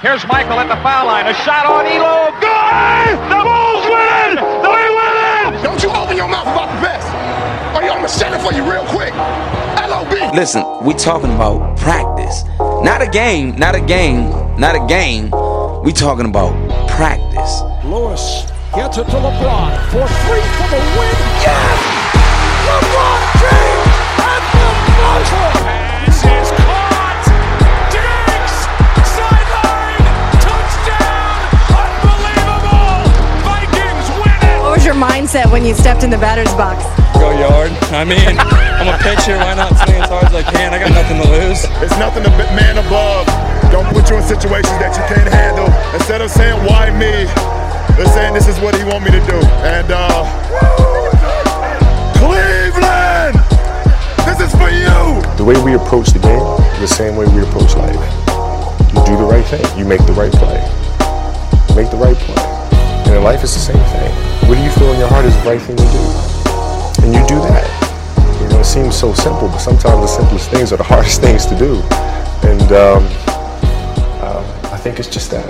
Here's Michael at the foul line. A shot on Ehlo. Good! The Bulls win! They win! Don't you open your mouth about the best. Or you, I'm gonna shut it for you real quick. LOB. Listen, we talking about practice. Not a game, not a game, not a game. We talking about practice. Lewis gets it to LeBron for three for the win. Yes! LeBron James at the buzzer. Mindset when you stepped in the batter's box? Go yard. I mean, I'm a pitcher. Why not swing as hard as I can? I got nothing to lose. It's nothing to be- man above. Don't put you in situations that you can't handle. Instead of saying why me, they're saying this is what he want me to do. And uh Cleveland! This is for you! The way we approach the game is the same way we approach life. You do the right thing. You make the right play. Make the right play. And in life, it's the same thing. What do you feel in your heart is the right thing to do? And you do that. You know, it seems so simple, but sometimes the simplest things are the hardest things to do. And um, uh, I think it's just that.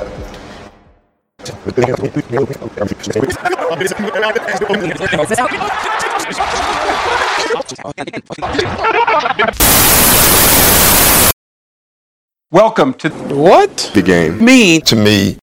Welcome to What? The game. Me, To me,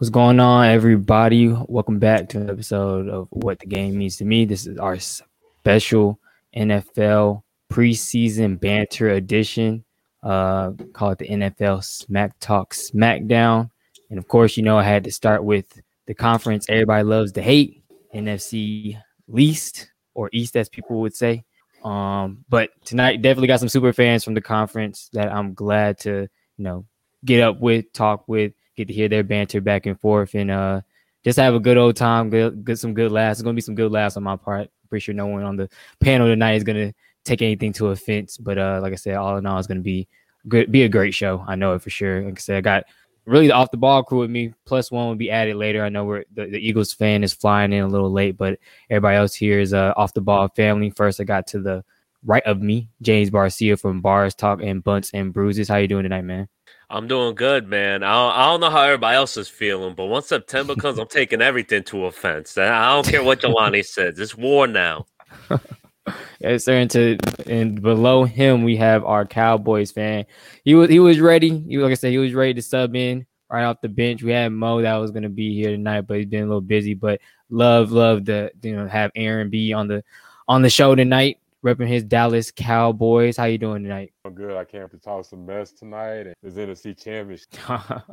What's going on, everybody? Welcome back to an episode of What the Game Means to Me. This is our special NFL preseason banter edition. Uh, call it the NFL Smack Talk Smackdown. And of course, you know, I had to start with the conference everybody loves to hate, NFC least or East, as people would say. Um, but tonight definitely got some super fans from the conference that I'm glad to, you know, get up with, talk with, get to hear their banter back and forth, and uh, just have a good old time, good, good some good laughs. It's gonna be some good laughs on my part. Pretty sure no one on the panel tonight is gonna take anything to offense. But uh, like I said, all in all, it's gonna be good, be a great show. I know it for sure. Like I said, I got really the off the ball crew with me. Plus one will be added later. I know we're the, the Eagles fan is flying in a little late, but everybody else here is uh, off the ball family. First, I got to the right of me, James Barcia from Bars Talk and Bunts and Bruises. How you doing tonight, man? I'm doing good, man. I don't, I don't know how everybody else is feeling, but once September comes, I'm taking everything to offense. I don't care what Jelani says. It's war now. Yes, sir. And to and below him, we have our Cowboys fan. He was he was ready. He like I said, he was ready to sub in right off the bench. We had Mo that was gonna be here tonight, but he's been a little busy. But love, love to you know have Aaron be on the on the show tonight, repping his Dallas Cowboys. How you doing tonight? I'm good. I came to talk some mess tonight. And this NFC Championship.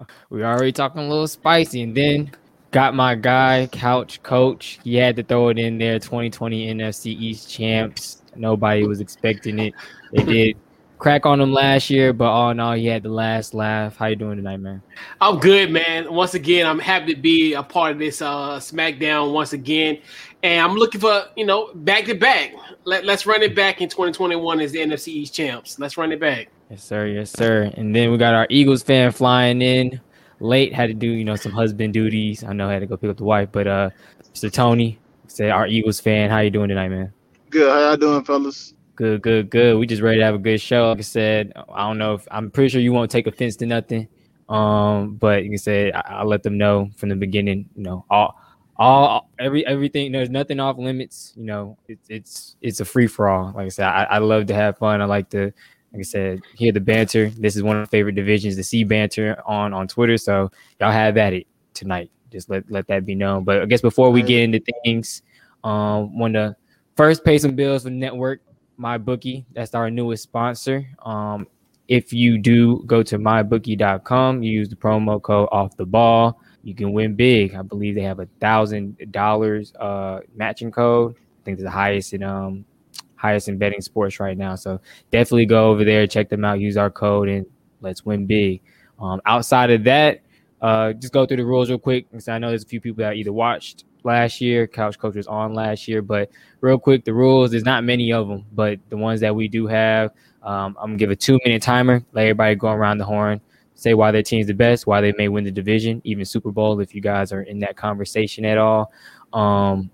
we already talking a little spicy, and then got my guy Couch Coach. He had to throw it in there. 2020 NFC East champs. Nobody was expecting it. They did crack on him last year, but all in all, he had the last laugh. How you doing tonight, man? I'm good, man. Once again, I'm happy to be a part of this uh, SmackDown once again, and I'm looking for you know back to back. Let, let's run it back in 2021 as the NFC East champs. Let's run it back. Yes, sir. Yes, sir. And then we got our Eagles fan flying in late. Had to do you know some husband duties. I know I had to go pick up the wife, but uh, Mr. Tony, say our Eagles fan. How you doing tonight, man? Good. How y'all doing, fellas? Good, good, good. We just ready to have a good show. Like I said, I don't know if I'm pretty sure you won't take offense to nothing. Um, but you can say I, I'll let them know from the beginning. You know, all, all, every, everything. There's nothing off limits. You know, it's it's it's a free for all. Like I said, I, I love to have fun. I like to, like I said, hear the banter. This is one of my favorite divisions to see banter on on Twitter. So y'all have at it tonight. Just let let that be known. But I guess before we get into things, um, want to first pay some bills for network my bookie that's our newest sponsor um if you do go to mybookie.com you use the promo code off the ball you can win big. I believe they have a thousand dollars uh matching code. I think it's the highest in um highest in betting sports right now. So definitely go over there check them out use our code and let's win big. Um outside of that uh just go through the rules real quick. Because i know there's a few people that either watched last year. Couch Coach was on last year, but real quick, the rules there's not many of them, but the ones that we do have, um, I'm gonna give a two minute timer. Let everybody go around the horn, say why their team's the best, why they may win the division, even Super Bowl if you guys are in that conversation at all. Um,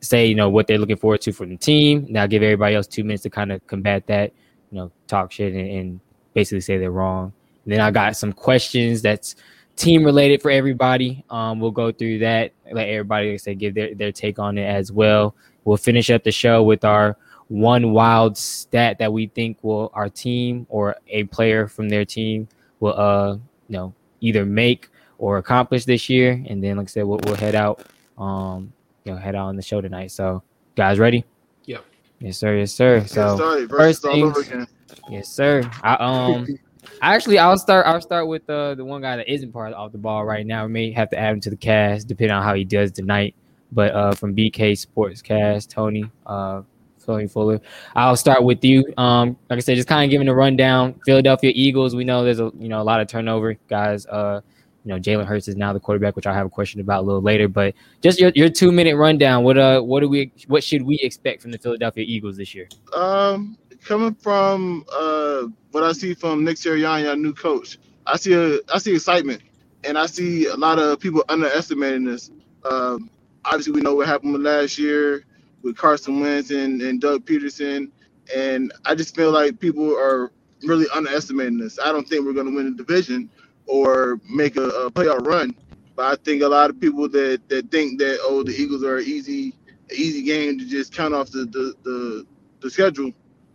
say you know what they're looking forward to from the team. Now give everybody else two minutes to kind of combat that. You know, talk shit and, and basically say they're wrong. then I got some questions that's team related for everybody. Um, we'll go through that, let everybody like say give their, their take on it as well. We'll finish up the show with our one wild stat that we think will our team or a player from their team will uh you know either make or accomplish this year. And then like I said, we'll, we'll head out um you know head out on the show tonight. So guys ready? Yep. Yes, sir. Yes, sir. So started. first Versus things, yes, sir. I um actually I'll start I'll start with uh, the one guy that isn't part of the ball right now. We may have to add him to the cast depending on how he does tonight. But uh from BK Sports Cast, Tony, uh Tony Fuller. I'll start with you. Um, like I said, just kind of giving a rundown. Philadelphia Eagles. We know there's a you know a lot of turnover, guys. Uh, you know Jalen Hurts is now the quarterback, which I have a question about a little later. But just your, your two minute rundown. What uh what do we what should we expect from the Philadelphia Eagles this year? Um, coming from uh what I see from Nick Sirianni, our new coach, I see a I see excitement, and I see a lot of people underestimating this. Um, obviously, we know what happened last year with Carson Wentz and, and Doug Pederson, and I just feel like people are really underestimating this. I don't think we're going to win the division or make a, a playoff run, but I think a lot of people that that think that oh the Eagles are an easy easy game to just count off the the the, the schedule,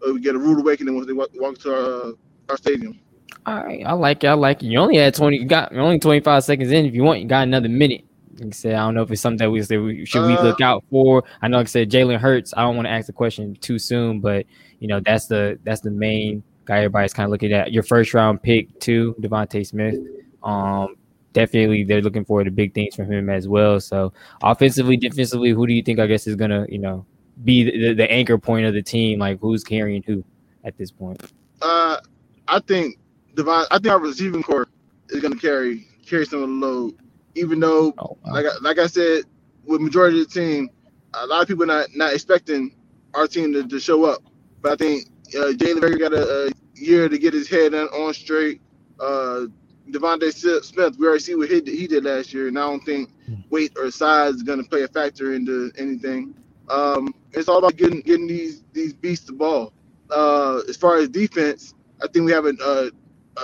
uh, we get a rude awakening once they walk, walk to our, our stadium. All right, I like it. I like it. You only had twenty. You got only twenty five seconds in. If you want, you got another minute. Like I said, I don't know if it's something that we say we should we look out for. I know, like I said, Jalen Hurts. I don't want to ask the question too soon, but you know that's the that's the main guy everybody's kind of looking at. Your first round pick too, DeVonta Smith. Um, definitely they're looking forward to big things from him as well. So offensively, defensively, who do you think I guess is gonna you know be the, the anchor point of the team? Like who's carrying who at this point? Uh, I think Devon, I think our receiving core is going to carry carry some of the load. Even though, like I, like I said, with majority of the team, a lot of people not not expecting our team to, to show up. But I think uh, Jalen Baker got a, a year to get his head on, on straight. Uh, DeVonta Smith, we already see what he did, he did last year, and I don't think weight or size is going to play a factor into anything. Um, it's all about getting getting these these beasts the ball. Uh, as far as defense, I think we have a, a,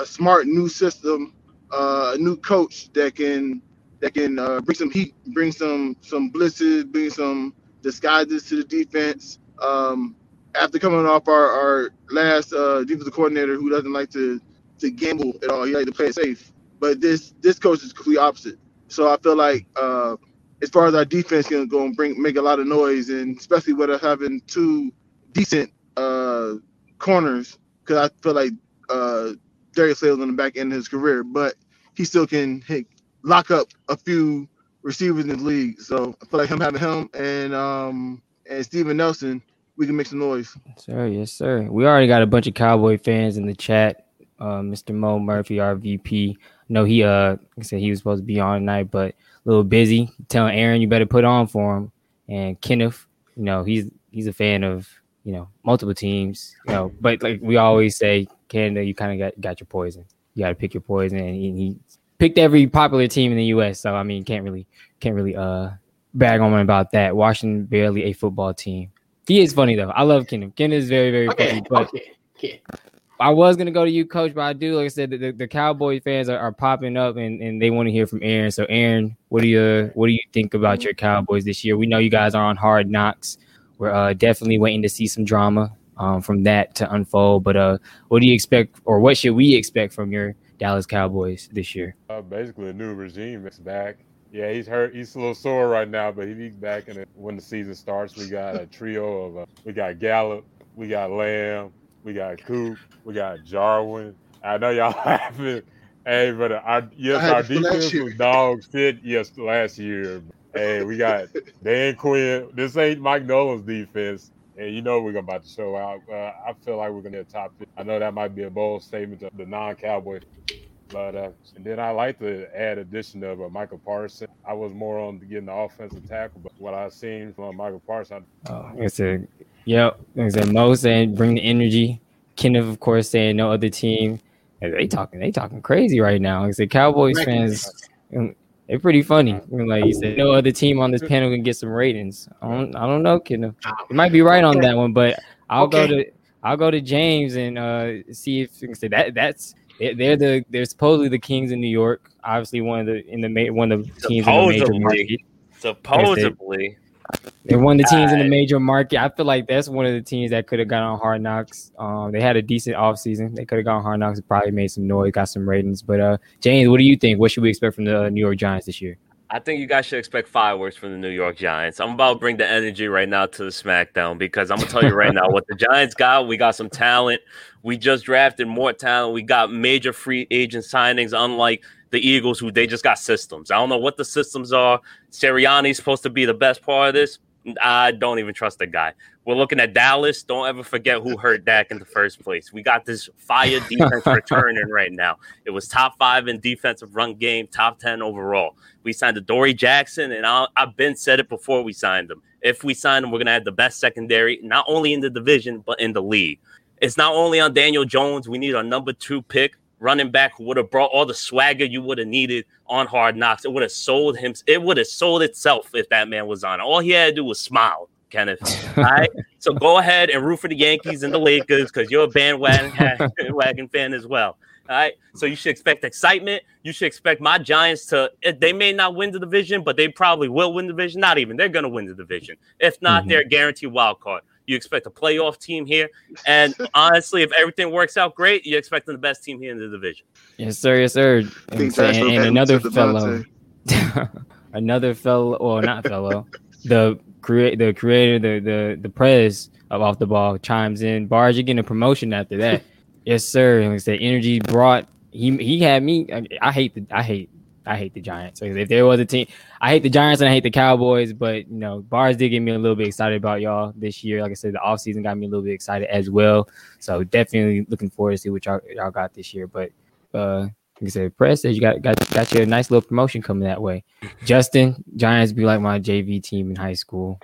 a smart new system, uh, a new coach that can that can uh, bring some heat, bring some some blitzes, bring some disguises to the defense. Um, after coming off our, our last uh, defensive coordinator who doesn't like to to gamble at all, he like to play it safe. But this this coach is complete opposite. So I feel like uh, as far as our defense can go and bring make a lot of noise, and especially with us having two decent uh, corners, because I feel like uh, Darius Slay's on the back end of his career, but he still can hit, lock up a few receivers in the league. So I feel like him having him and um, and Steven Nelson, we can make some noise. Sir, yes, sir. We already got a bunch of Cowboy fans in the chat. Uh, Mr. Mo Murphy, our VP. No, he uh, I said he was supposed to be on tonight, but a little busy. Telling Aaron you better put on for him. And Kenneth, you know, he's he's a fan of you know multiple teams. You know, but like we always say, Canada, you kind of got got your poison. You got to pick your poison, and he picked every popular team in the U.S. So I mean, can't really can't really uh bag on him about that. Washington barely a football team. He is funny though. I love Kenneth. Kenneth is very very Okay, funny, but. okay, okay. I was gonna go to you, Coach, but I do, like I said, the, the, the Cowboy fans are, are popping up and, and they want to hear from Aaron. So, Aaron, what do you what do you think about your Cowboys this year? We know you guys are on hard knocks. We're uh, definitely waiting to see some drama um, from that to unfold. But uh, what do you expect, or what should we expect from your Dallas Cowboys this year? Uh, basically, a new regime is back. Yeah, he's hurt. He's a little sore right now, but he he's back. And when the season starts, we got a trio of uh, we got Gallup, we got Lamb, we got Coop, we got Jarwin. I know y'all laughing. Hey, but our yes, I had our to defense was dog shit. Yes, last year. Hey, we got Dan Quinn. This ain't Mike Nolan's defense, and you know we're gonna about to show out. Uh, I feel like we're gonna get top. 50. I know that might be a bold statement to the non-Cowboy, but uh, and then I like to add addition of uh, Micah Parsons. I was more on getting the offensive tackle, but what I've seen from Micah Parsons, Oh, like I said, yep. Like I said, Mo saying bring the energy. Kenneth, of course, saying no other team. And they talking, they talking crazy right now. Like I said, Cowboys fans, um, they're pretty funny. Like you said, no other team on this panel can get some ratings. I don't, I don't know, Kenneth. You might be right on that one, but I'll go to I'll go to James and uh, see if like I said that that's They- They're the they're supposedly the Kings in New York. Obviously, one of the in the ma- one of the teams in the major market. Supposedly. Supposedly. They're one of the teams in the major market. I feel like that's one of the teams that could have gone on Hard Knocks. Um, they had a decent offseason. They could have gone Hard Knocks probably made some noise, got some ratings. But uh, James, what do you think? What should we expect from the New York Giants this year? I think you guys should expect fireworks from the New York Giants. I'm about to bring the energy right now to the SmackDown because I'm gonna tell you right now what the Giants got. We got some talent. We just drafted more talent. We got major free agent signings, unlike the Eagles, who they just got systems. I don't know what the systems are. Sirianni's supposed to be the best part of this. I don't even trust the guy. We're looking at Dallas. Don't ever forget who hurt Dak in the first place. We got this fire defense returning right now. It was top five in defensive run game, top 10 overall. We signed the Dory Jackson, and I, I've been said it before we signed him. If we sign him, we're going to have the best secondary, not only in the division, but in the league. It's not only on Daniel Jones. We need our number two pick, running back who would have brought all the swagger you would have needed on Hard Knocks. It would have sold him. It would have sold itself if that man was on. All he had to do was smile, Kenneth. All right. So go ahead and root for the Yankees and the Lakers because you're a bandwagon wagon fan as well. All right. So you should expect excitement. You should expect my Giants to. eh, They may not win the division, but they probably will win the division. Not even. They're going to win the division. If not, they're a guaranteed wild card. You expect a playoff team here. And honestly, if everything works out great, you're expecting the best team here in the division. Yes, sir. Yes, sir. And, and, and another fellow, another fellow, well, not fellow, the create the creator, the the the prez of off the ball chimes in. Barge, you're getting a promotion after that. yes, sir. And like I said, energy brought. He he had me. I, I hate the I hate I hate the Giants. If there was a team, I hate the Giants and I hate the Cowboys. But you know, Bars did get me a little bit excited about y'all this year. Like I said, the offseason got me a little bit excited as well. So definitely looking forward to see what y'all y'all got this year. But uh, like I said, Press says you got got got you a nice little promotion coming that way. Justin, Giants be like my JV team in high school.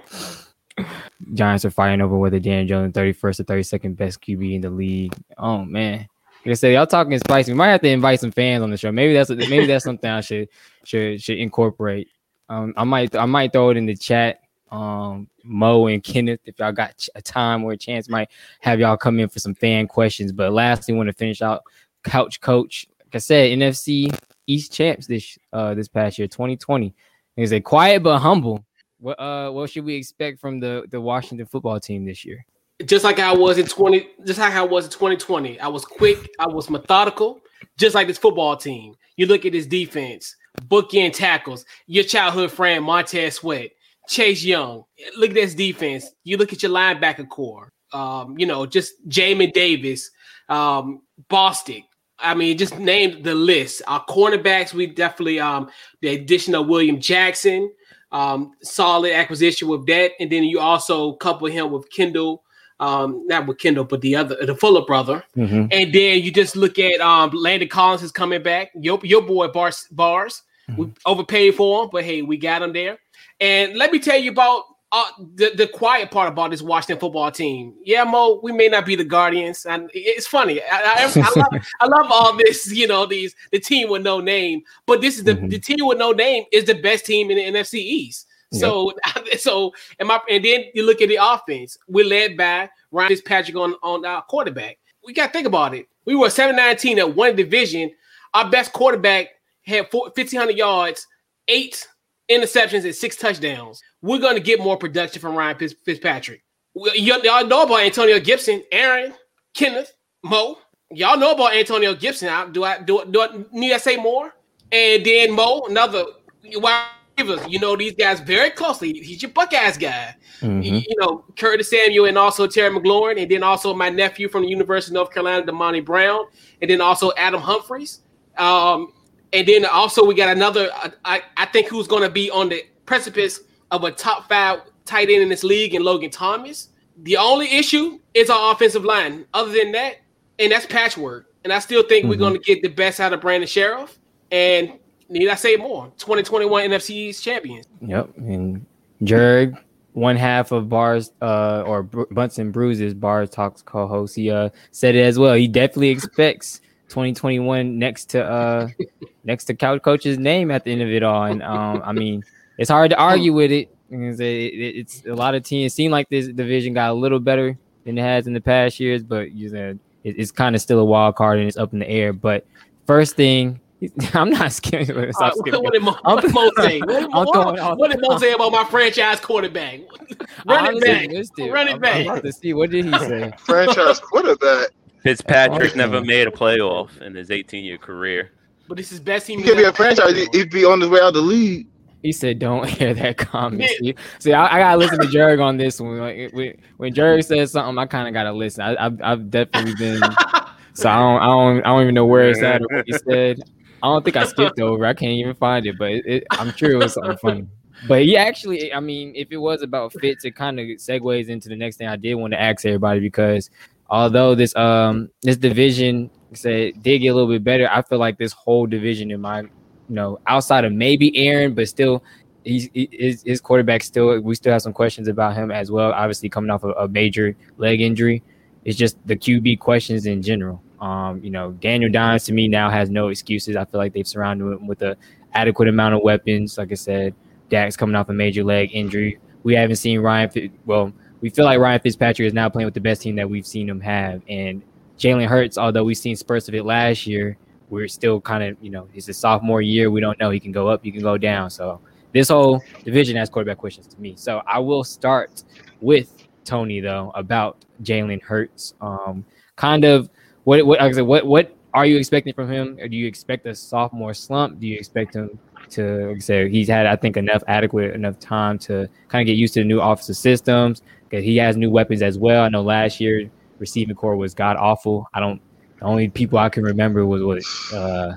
Giants are fighting over whether Dan Jones 31st or 32nd best QB in the league. Oh man. Like I said, y'all talking spicy. We might have to invite some fans on the show. Maybe that's maybe that's something I should should should incorporate. Um, I might I might throw it in the chat. Um, Mo and Kenneth, if y'all got a time or a chance, might have y'all come in for some fan questions. But lastly, want to finish out couch coach. Like I said, NFC East champs this uh this past year, 2020. Is a quiet but humble. What uh what should we expect from the the Washington football team this year? just like I was in 20, just like I was in 2020. I was quick, I was methodical, just like this football team. You look at this defense, bookend tackles, your childhood friend Montez Sweat, Chase Young. Look at this defense. You look at your linebacker core. Um, you know, just Jamin Davis, um, Bostic. I mean, just name the list. Our cornerbacks, we definitely um the addition of William Jackson, um, solid acquisition with that, and then you also couple him with Kendall um, not with Kendall, but the other, the Fuller brother. Mhm. And then you just look at um, Landon Collins is coming back. Your your boy Bars Bars, we overpaid for him, but hey, we got him there. And let me tell you about uh, the the quiet part about this Washington football team. Yeah, Mo, we may not be the Guardians, and it's funny. I, I, I, love, I love all this. You know, these the team with no name, but this is the the team with no name is the best team in the NFC East. So, so and my and then you look at the offense. We're led by Ryan Fitzpatrick on on our quarterback. We got to think about it. We were 7-19 at one division. Our best quarterback had four, 1,500 yards, eight interceptions, and six touchdowns. We're going to get more production from Ryan Fitz, Fitzpatrick. Y'all know about Antonio Gibson, Aaron, Kenneth, Mo. Y'all know about Antonio Gibson. I- Do I do, do I need I say more? And then Mo, another wide receivers. You know these guys very closely. He's your Buckeyes guy. Mm-hmm. You, you know Curtis Samuel and also Terry McLaurin, and then also my nephew from the University of North Carolina, Dyami Brown, and then also Adam Humphries. Um, and then also we got another. I, I, I think who's going to be on the precipice of a top five tight end in this league, and Logan Thomas. The only issue is our offensive line. Other than that, and that's patchwork. And I still think we're Mhm. going to get the best out of Brandon Scherff. And need I say more? 2021 NFC East champions. Yep. And Jerg, one half of Bars uh or Br- Bunts and Bruises Bars Talks co-host, he uh said it as well. He definitely expects 2021 next to uh next to Couch Coach's name at the end of it all. And um I mean it's hard to argue oh. with it. because it- it- It's a lot of teams. It seemed like this division got a little better than it has in the past years, but you said it's kind of still a wild card and it's up in the air. But first thing, I'm not scared. Stop what, did Mo, what did Mo say? What, I'm what- throwing all- what did Mo say about my franchise quarterback? Run it Honestly, back. Run I'm- it back. I'm about to see what did he say. Franchise quarterback. Fitzpatrick Oh, never made a playoff in his 18 year career. But this is best team. He could be a franchise He'd be on his way out of the league. He said, "Don't air that comment." See, see I, I gotta listen to Jerg on this one. Like, when, when Jerg says something, I kind of gotta listen. I, I've, I've definitely been. so I don't, I don't, I don't even know where it's at or what he said. I don't think I skipped over. I can't even find it, but it, it, I'm sure it was something funny. But yeah, actually, I mean, if it was about fits, it kind of segues into the next thing I did want to ask everybody because although this um this division say did get a little bit better, I feel like this whole division in my you know outside of maybe Aaron, but still he's he, his his quarterback still we still have some questions about him as well. Obviously coming off a, a major leg injury, it's just the QB questions in general. Um, you know, Danny Dimes to me now has no excuses. I feel like they've surrounded him with a adequate amount of weapons. Like I said, Dak's coming off a major leg injury. We haven't seen Ryan. Well, we feel like Ryan Fitzpatrick is now playing with the best team that we've seen him have, and Jalen Hurts. Although we've seen spurts of it last year, we're still kind of you know it's a sophomore year. We don't know. He can go up. He can go down. So this whole division has quarterback questions to me. So I will start with Tony though about Jalen Hurts. Um, kind of what what like I said, what what are you expecting from him? Or do you expect a sophomore slump? Do you expect him to like I said he's had I think enough adequate enough time to kind of get used to the new offensive systems because he has new weapons as well. I know last year receiving core was god awful. I don't the only people I can remember was what uh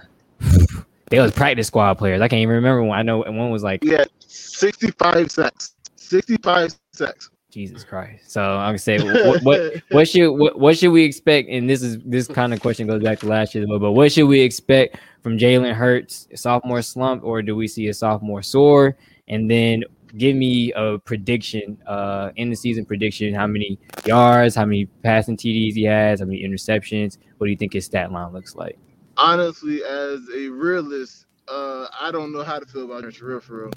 they was practice squad players. I can't even remember one. I know one was like yeah, 65 sacks. 65 sacks. Jesus Christ. So I'm gonna say what what what should what, what should we expect? And this is this kind of question goes back to last year, but what should we expect from Jalen Hurts sophomore slump, or do we see a sophomore soar? And then give me a prediction, uh, in the season prediction. How many yards? How many passing TDs he has? How many interceptions? What do you think his stat line looks like? honestly, as a realist, uh, I don't know how to feel about him real, for real.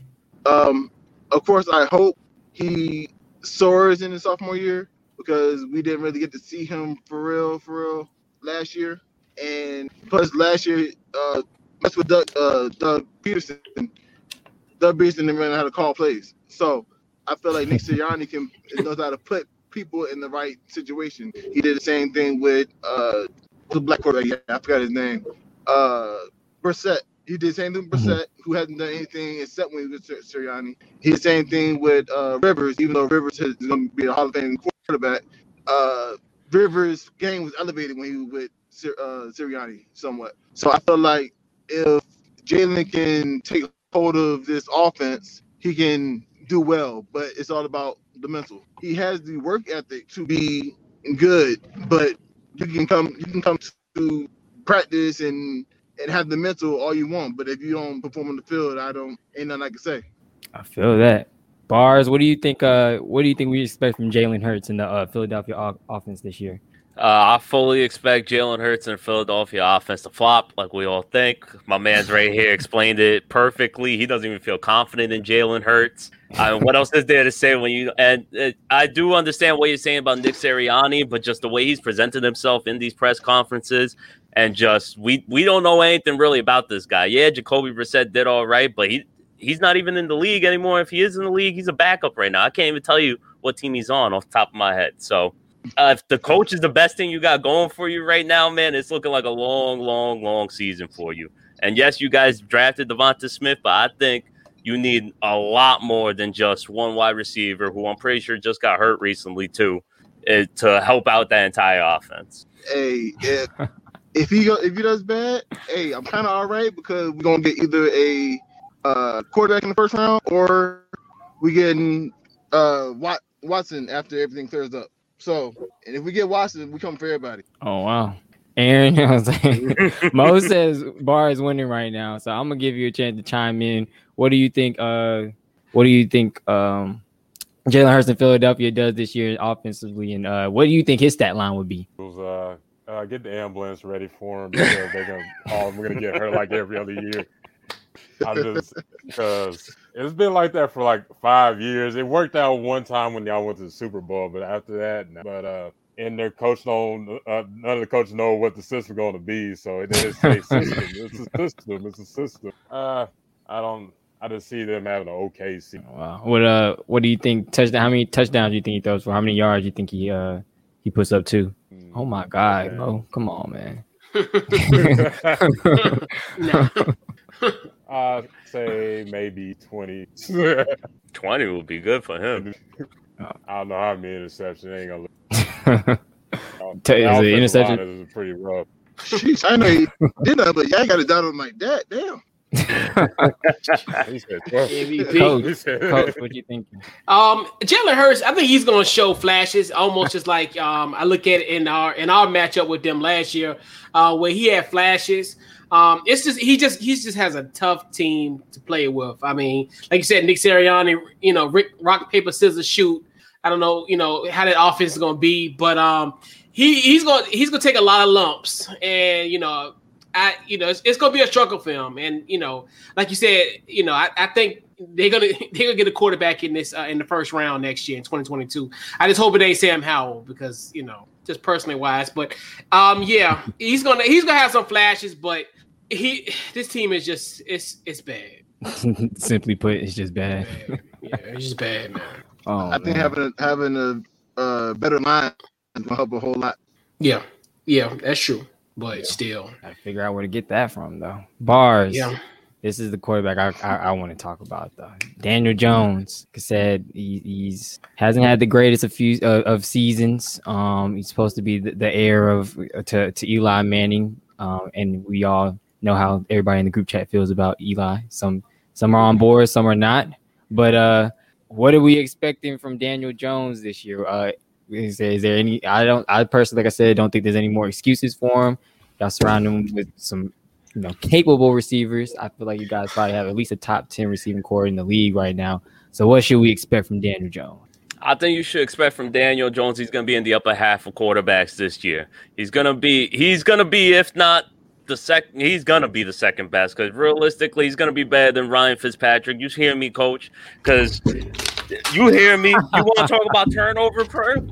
Um, of course, I hope he soars in his sophomore year because we didn't really get to see him for real, for real last year. And plus, last year, uh, that's with Doug, uh, Doug Pederson. Doug Pederson didn't really know how to call plays. So I feel like Nick Sirianni can knows how to put people in the right situation. He did the same thing with uh, the black quarterback. Yeah, I forgot his name. Uh, Brissett. He did the same thing with Brissett, who hasn't done anything except when he was with Sir- Sirianni. He did the same thing with uh, Rivers, even though Rivers is going to be a Hall of Fame quarterback. Uh, Rivers' game was elevated when he was with Sir, uh, Sirianni somewhat. So I feel like if Jalen can take hold of this offense, he can do well. But it's all about the mental. He has the work ethic to be good, but you can come you can come to practice and and have the mental all you want. But if you don't perform on the field, I don't ain't nothing I can say. I feel that. Bars, what do you think? Uh, what do you think we expect from Jalen Hurts in the uh, Philadelphia o- offense this year? Uh, I fully expect Jalen Hurts and Philadelphia offense to flop, like we all think. My man's right here explained it perfectly. He doesn't even feel confident in Jalen Hurts. Uh, what else is there to say when you? And uh, I do understand what you're saying about Nick Sirianni, but just the way he's presented himself in these press conferences, and just we we don't know anything really about this guy. Yeah, Jacoby Brissett did all right, but he he's not even in the league anymore. If he is in the league, he's a backup right now. I can't even tell you what team he's on off the top of my head. So uh, if the coach is the best thing you got going for you right now, man, it's looking like a long, long, long season for you. And yes, you guys drafted Devonta Smith, but I think you need a lot more than just one wide receiver who I'm pretty sure just got hurt recently too, eh, to help out that entire offense. Hey, if if he go, if he does bad, hey, I'm kind of all right because we're gonna get either a uh, quarterback in the first round or we getting uh, Wat- Watson after everything clears up. So, and if we get Watson, we come for everybody. Oh wow. Aaron, you know what I was like, Mo says Bar is winning right now, so I'm gonna give you a chance to chime in. What do you think? Uh, what do you think? Um, Jalen Hurts in Philadelphia does this year offensively, and uh, what do you think his stat line would be? was uh, uh, get the ambulance ready for him because they're gonna all we're gonna get hurt like every other year. I'm just because it's been like that for like five years. It worked out one time when y'all went to the Super Bowl, but after that, no. but uh, and their coach don't. Uh, none of the coaches know what the system going to be. So it is a system. It's a system. It's a system. Uh, I don't. I just see them having an okay season. Wow. What uh what do you think touchdown how many touchdowns do you think he throws for? How many yards do you think he uh he puts up to? Oh my god, bro. Come on, man. I'd say maybe 20. 20 will be good for him. I don't know how many interceptions. Ain't gonna look. T- is it interception? Is pretty rough. Sheesh, I know he did that, but y'all got it down on like that. Damn. he said, Coach, he said- Coach, what you think? Um, Jalen Hurts, I think he's going to show flashes, almost just like um, I look at it in our in our matchup with them last year, uh, where he had flashes. Um, it's just he just he just has a tough team to play with. I mean, like you said, Nick Sirianni, you know, Rick, rock paper scissors shoot. I don't know, you know, how that offense is going to be, but um, he he's going he's going to take a lot of lumps, and you know, I you know, it's, it's going to be a struggle for him, and you know, like you said, you know, I, I think they're gonna they're gonna get a quarterback in this uh, in the first round next year in 2022. I just hope it ain't Sam Howell because you know just personally wise, but um yeah he's gonna he's gonna have some flashes, but he this team is just it's it's bad. Simply put, it's just bad. Yeah, it's just bad, man. Oh, I think man. having a having a uh, better mind will help a whole lot. Yeah, yeah, that's true, but still, I figure out where to get that from though. Bars. Yeah. This is the quarterback I I, I want to talk about though. Daniel Jones said he, he's hasn't had the greatest of few uh, of seasons. Um, he's supposed to be the, the heir of to to Eli Manning. Um, and we all know how everybody in the group chat feels about Eli. Some some are on board, some are not. But uh, what are we expecting from Daniel Jones this year? Uh, is there, any? I don't. I personally, like I said, don't think there's any more excuses for him. Y'all surround him with some, you know, capable receivers. I feel like you guys probably have at least a top ten receiving core in the league right now. So, what should we expect from Daniel Jones? I think you should expect from Daniel Jones. He's going to be in the upper half of quarterbacks this year. He's going to be. He's going to be, if not the second, he's going to be the second best. Because realistically, he's going to be better than Ryan Fitzpatrick. You hear me, Coach? Because you hear me. You want to talk about turnover per?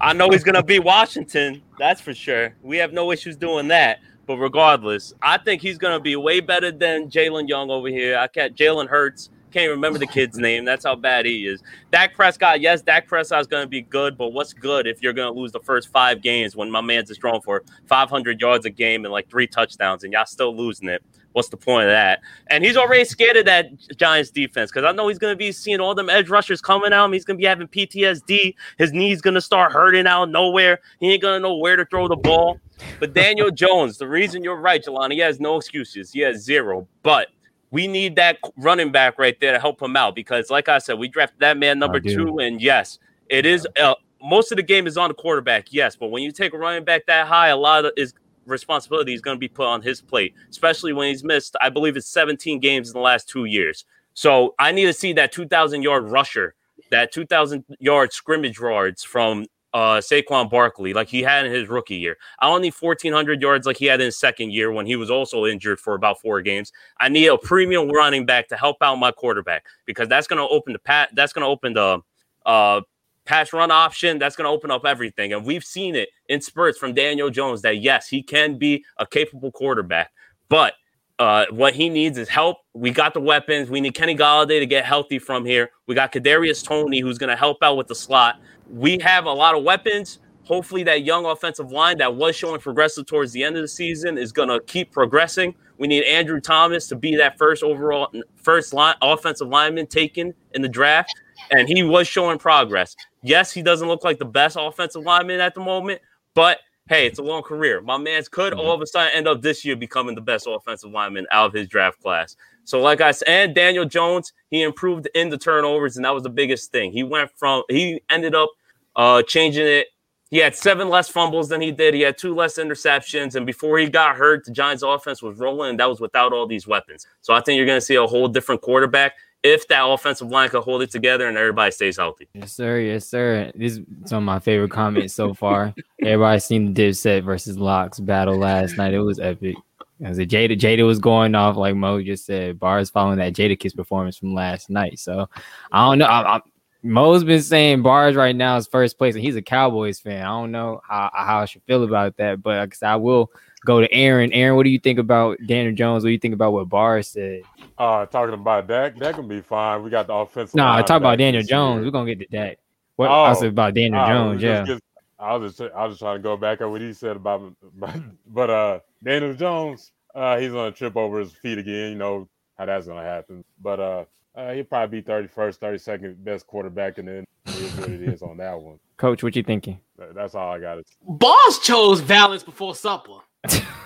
I know he's to be Washington. That's for sure. We have no issues doing that. But regardless, I think he's to be way better than Jalen Young over here. I can't. Jalen Hurts. Can't remember the kid's name. That's how bad he is. Dak Prescott, yes, Dak Prescott's to be good, but what's good if you're to lose the first five games when my man's is throwing for 500 yards a game and like three touchdowns and y'all still losing it? What's the point of that? And he's already scared of that Giants defense because I know he's going to be seeing all them edge rushers coming at him. He's going to be having PTSD. His knee's going to start hurting out of nowhere. He ain't going to know where to throw the ball. But Daniel Jones, the reason you're right, Jelani, he has no excuses. He has zero. But we need that running back right there to help him out because, like I said, we drafted that man number two, and yes, it is. Uh, most of the game is on the quarterback, yes, but when you take a running back that high, a lot of his responsibility is going to be put on his plate, especially when he's missed. I believe it's 17 games in the last two years. So I need to see that 2,000 yard rusher, that 2,000 yard scrimmage yards from uh Saquon Barkley, like he had in his rookie year. I don't need 1,400 yards like he had in his second year when he was also injured for about four games. I need a premium running back to help out my quarterback because that's going to open the pat. That's going to open the uh pass run option. That's going to open up everything, and we've seen it in spurts from Daniel Jones that yes, he can be a capable quarterback, but uh, what he needs is help. We got the weapons. We need Kenny Golladay to get healthy from here. We got Kadarius Toney, who's going to help out with the slot. We have a lot of weapons. Hopefully, that young offensive line that was showing progressive towards the end of the season is going to keep progressing. We need Andrew Thomas to be that first overall, first line offensive lineman taken in the draft, and he was showing progress. Yes, he doesn't look like the best offensive lineman at the moment, but hey, it's a long career. My man's could all of a sudden end up this year becoming the best offensive lineman out of his draft class. So, like I said, and Daniel Jones, he improved in the turnovers, and that was the biggest thing. He went from he ended up uh changing it. He had seven less fumbles than he did. He had two less interceptions, and before he got hurt, the Giants' offense was rolling, and that was without all these weapons. So, I think you're going to see a whole different quarterback if that offensive line can hold it together and everybody stays healthy. Yes, sir. Yes, sir. This is some of my favorite comments so far. Everybody seen the Dipset versus LOX battle last night. It was epic. As a Jada, Jada was going off like Mo just said. Bars following that Jadakiss performance from last night. So I don't know. I, I, Mo's been saying bars right now is first place, and he's a Cowboys fan. I don't know how, how I should feel about that, but I will go to Aaron. Aaron, what do you think about Daniel Jones? What do you think about what Barr said? Uh, talking about Dak, that can be fine. We got the offensive. No, line talk about Daniel Jones. year. We're gonna get to that. What I said about Daniel oh, Jones, yeah. just- I was just I was just trying to go back at what he said about, but, but uh, Daniel Jones, uh, he's gonna trip over his feet again. You know how that's gonna happen. But uh, uh he'll probably be thirty first, thirty second best quarterback, and then it is what it is on that one. Coach, what you thinking? That's all I got. Boss chose Valance before supper.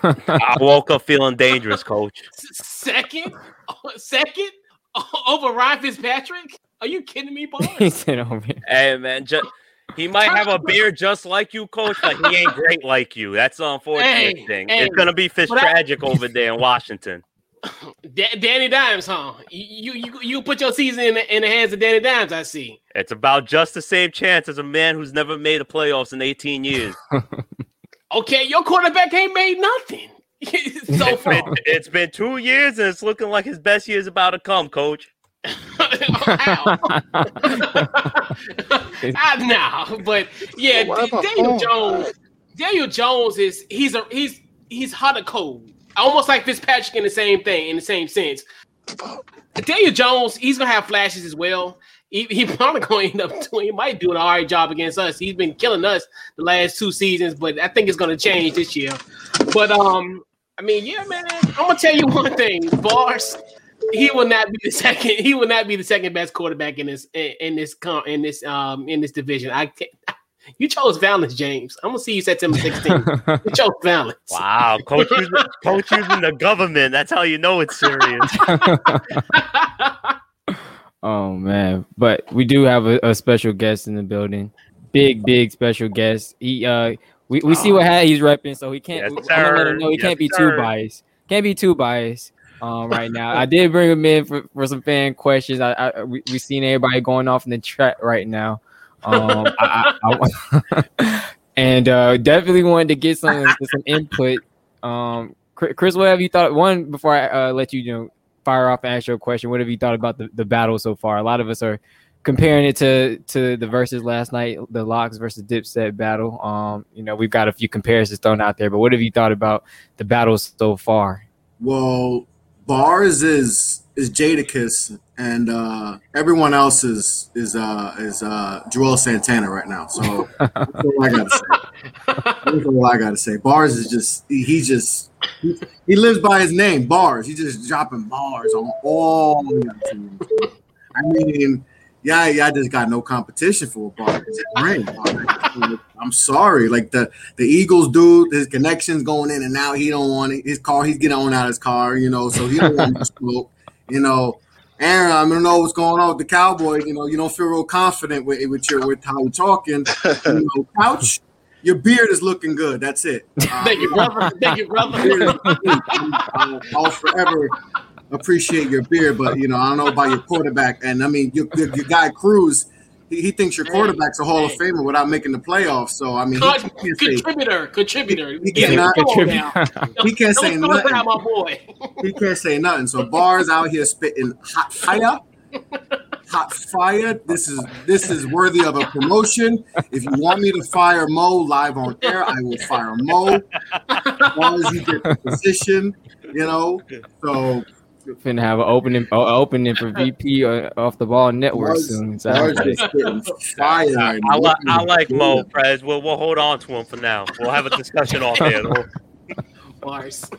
I woke up feeling dangerous, coach. Second, second over Ryan Fitzpatrick. Are you kidding me, boss? he said over here. Hey man, ju- he might have a beard just like you, coach, but he ain't great like you. That's the unfortunate Hey, thing. hey, it's gonna be but I- over there in Washington. Da- Danny Dimes, huh? You you you put your season in the, in the hands of Danny Dimes. I see. It's about just the same chance as a man who's never made the playoffs in 18 years. Okay, your quarterback ain't made nothing so It's been, far. it's been two years and it's looking like his best year is about to come, coach. I know, but yeah, Why D- Daniel on? Jones. Daniel Jones is he's a he's he's hot and cold, almost like Fitzpatrick in the same thing in the same sense. Daniel Jones, he's gonna have flashes as well. He, he probably gonna end up doing. He might do an all right job against us. He's been killing us the last two seasons, but I think it's gonna change this year. But um, I mean, yeah, man. I'm gonna tell you one thing, Bars. He will not be the second. He will not be the second best quarterback in this in, in this con- in this um in this division. I can't, you chose Valance, James. I'm gonna see you September 16th. you chose Valance. Wow, coach using, coach using the government. That's how you know it's serious. Oh man, but we do have a, a special guest in the building. Big, big special guest. He uh we, we see what hat he's repping, so he can't Yes, I'm gonna let him sir. know he Yes, can't be sir. too biased. Can't be too biased um right now. I did bring him in for, for some fan questions. I, I we, we seen everybody going off in the chat right now. Um I, I, I, and uh definitely wanted to get some some input. Um Chris, Chris, what have you thought? One before I uh, let you, you know fire off and ask you a question. What have you thought about the, the battle so far? A lot of us are comparing it to to the verses last night, the LOX versus Dipset battle. Um, you know, we've got a few comparisons thrown out there, but what have you thought about the battles so far? Well, Bars is is Jadakiss, and uh, everyone else is is uh, is uh, Juelz Santana right now. So that's all I gotta say. That's all I gotta say. Bars is just he, he just he, he lives by his name, Bars. He's just dropping bars on all. the teams. I mean, yeah, yeah, I just got no competition for Bars. I'm sorry. Like the the Eagles dude, his connections going in and out. He don't want it. His car. He's getting on out of his car. You know, so he don't want to smoke. You know, Aaron, I don't know what's going on with the Cowboys. You know, you don't feel real confident with with your with how we're talking. You know, couch. Your beard is looking good. That's it. Uh, Thank you, brother. Thank you, brother. I'll, I'll forever appreciate your beard, but you know, I don't know about your quarterback. And I mean, your, your, your guy Cruz, he, he thinks your quarterback's a Hall of Famer without making the playoffs. So I mean, he, Con- he can't say contributor, contributor. he Get cannot- he can't say nothing. my boy. He can't say nothing. So bars out here spitting hot fire. Hot fire. This is this is worthy of a promotion. If you want me to fire Mo live on air, I will fire Mo. As long as you get the position, you know. So Finna have an opening uh, opening for VP uh, off the ball network Bars- soon. Bars Sounds just fire. right I, li- I like Mo, Prez. We'll, we'll hold on to him for now. We'll have a discussion off there. though. Bars.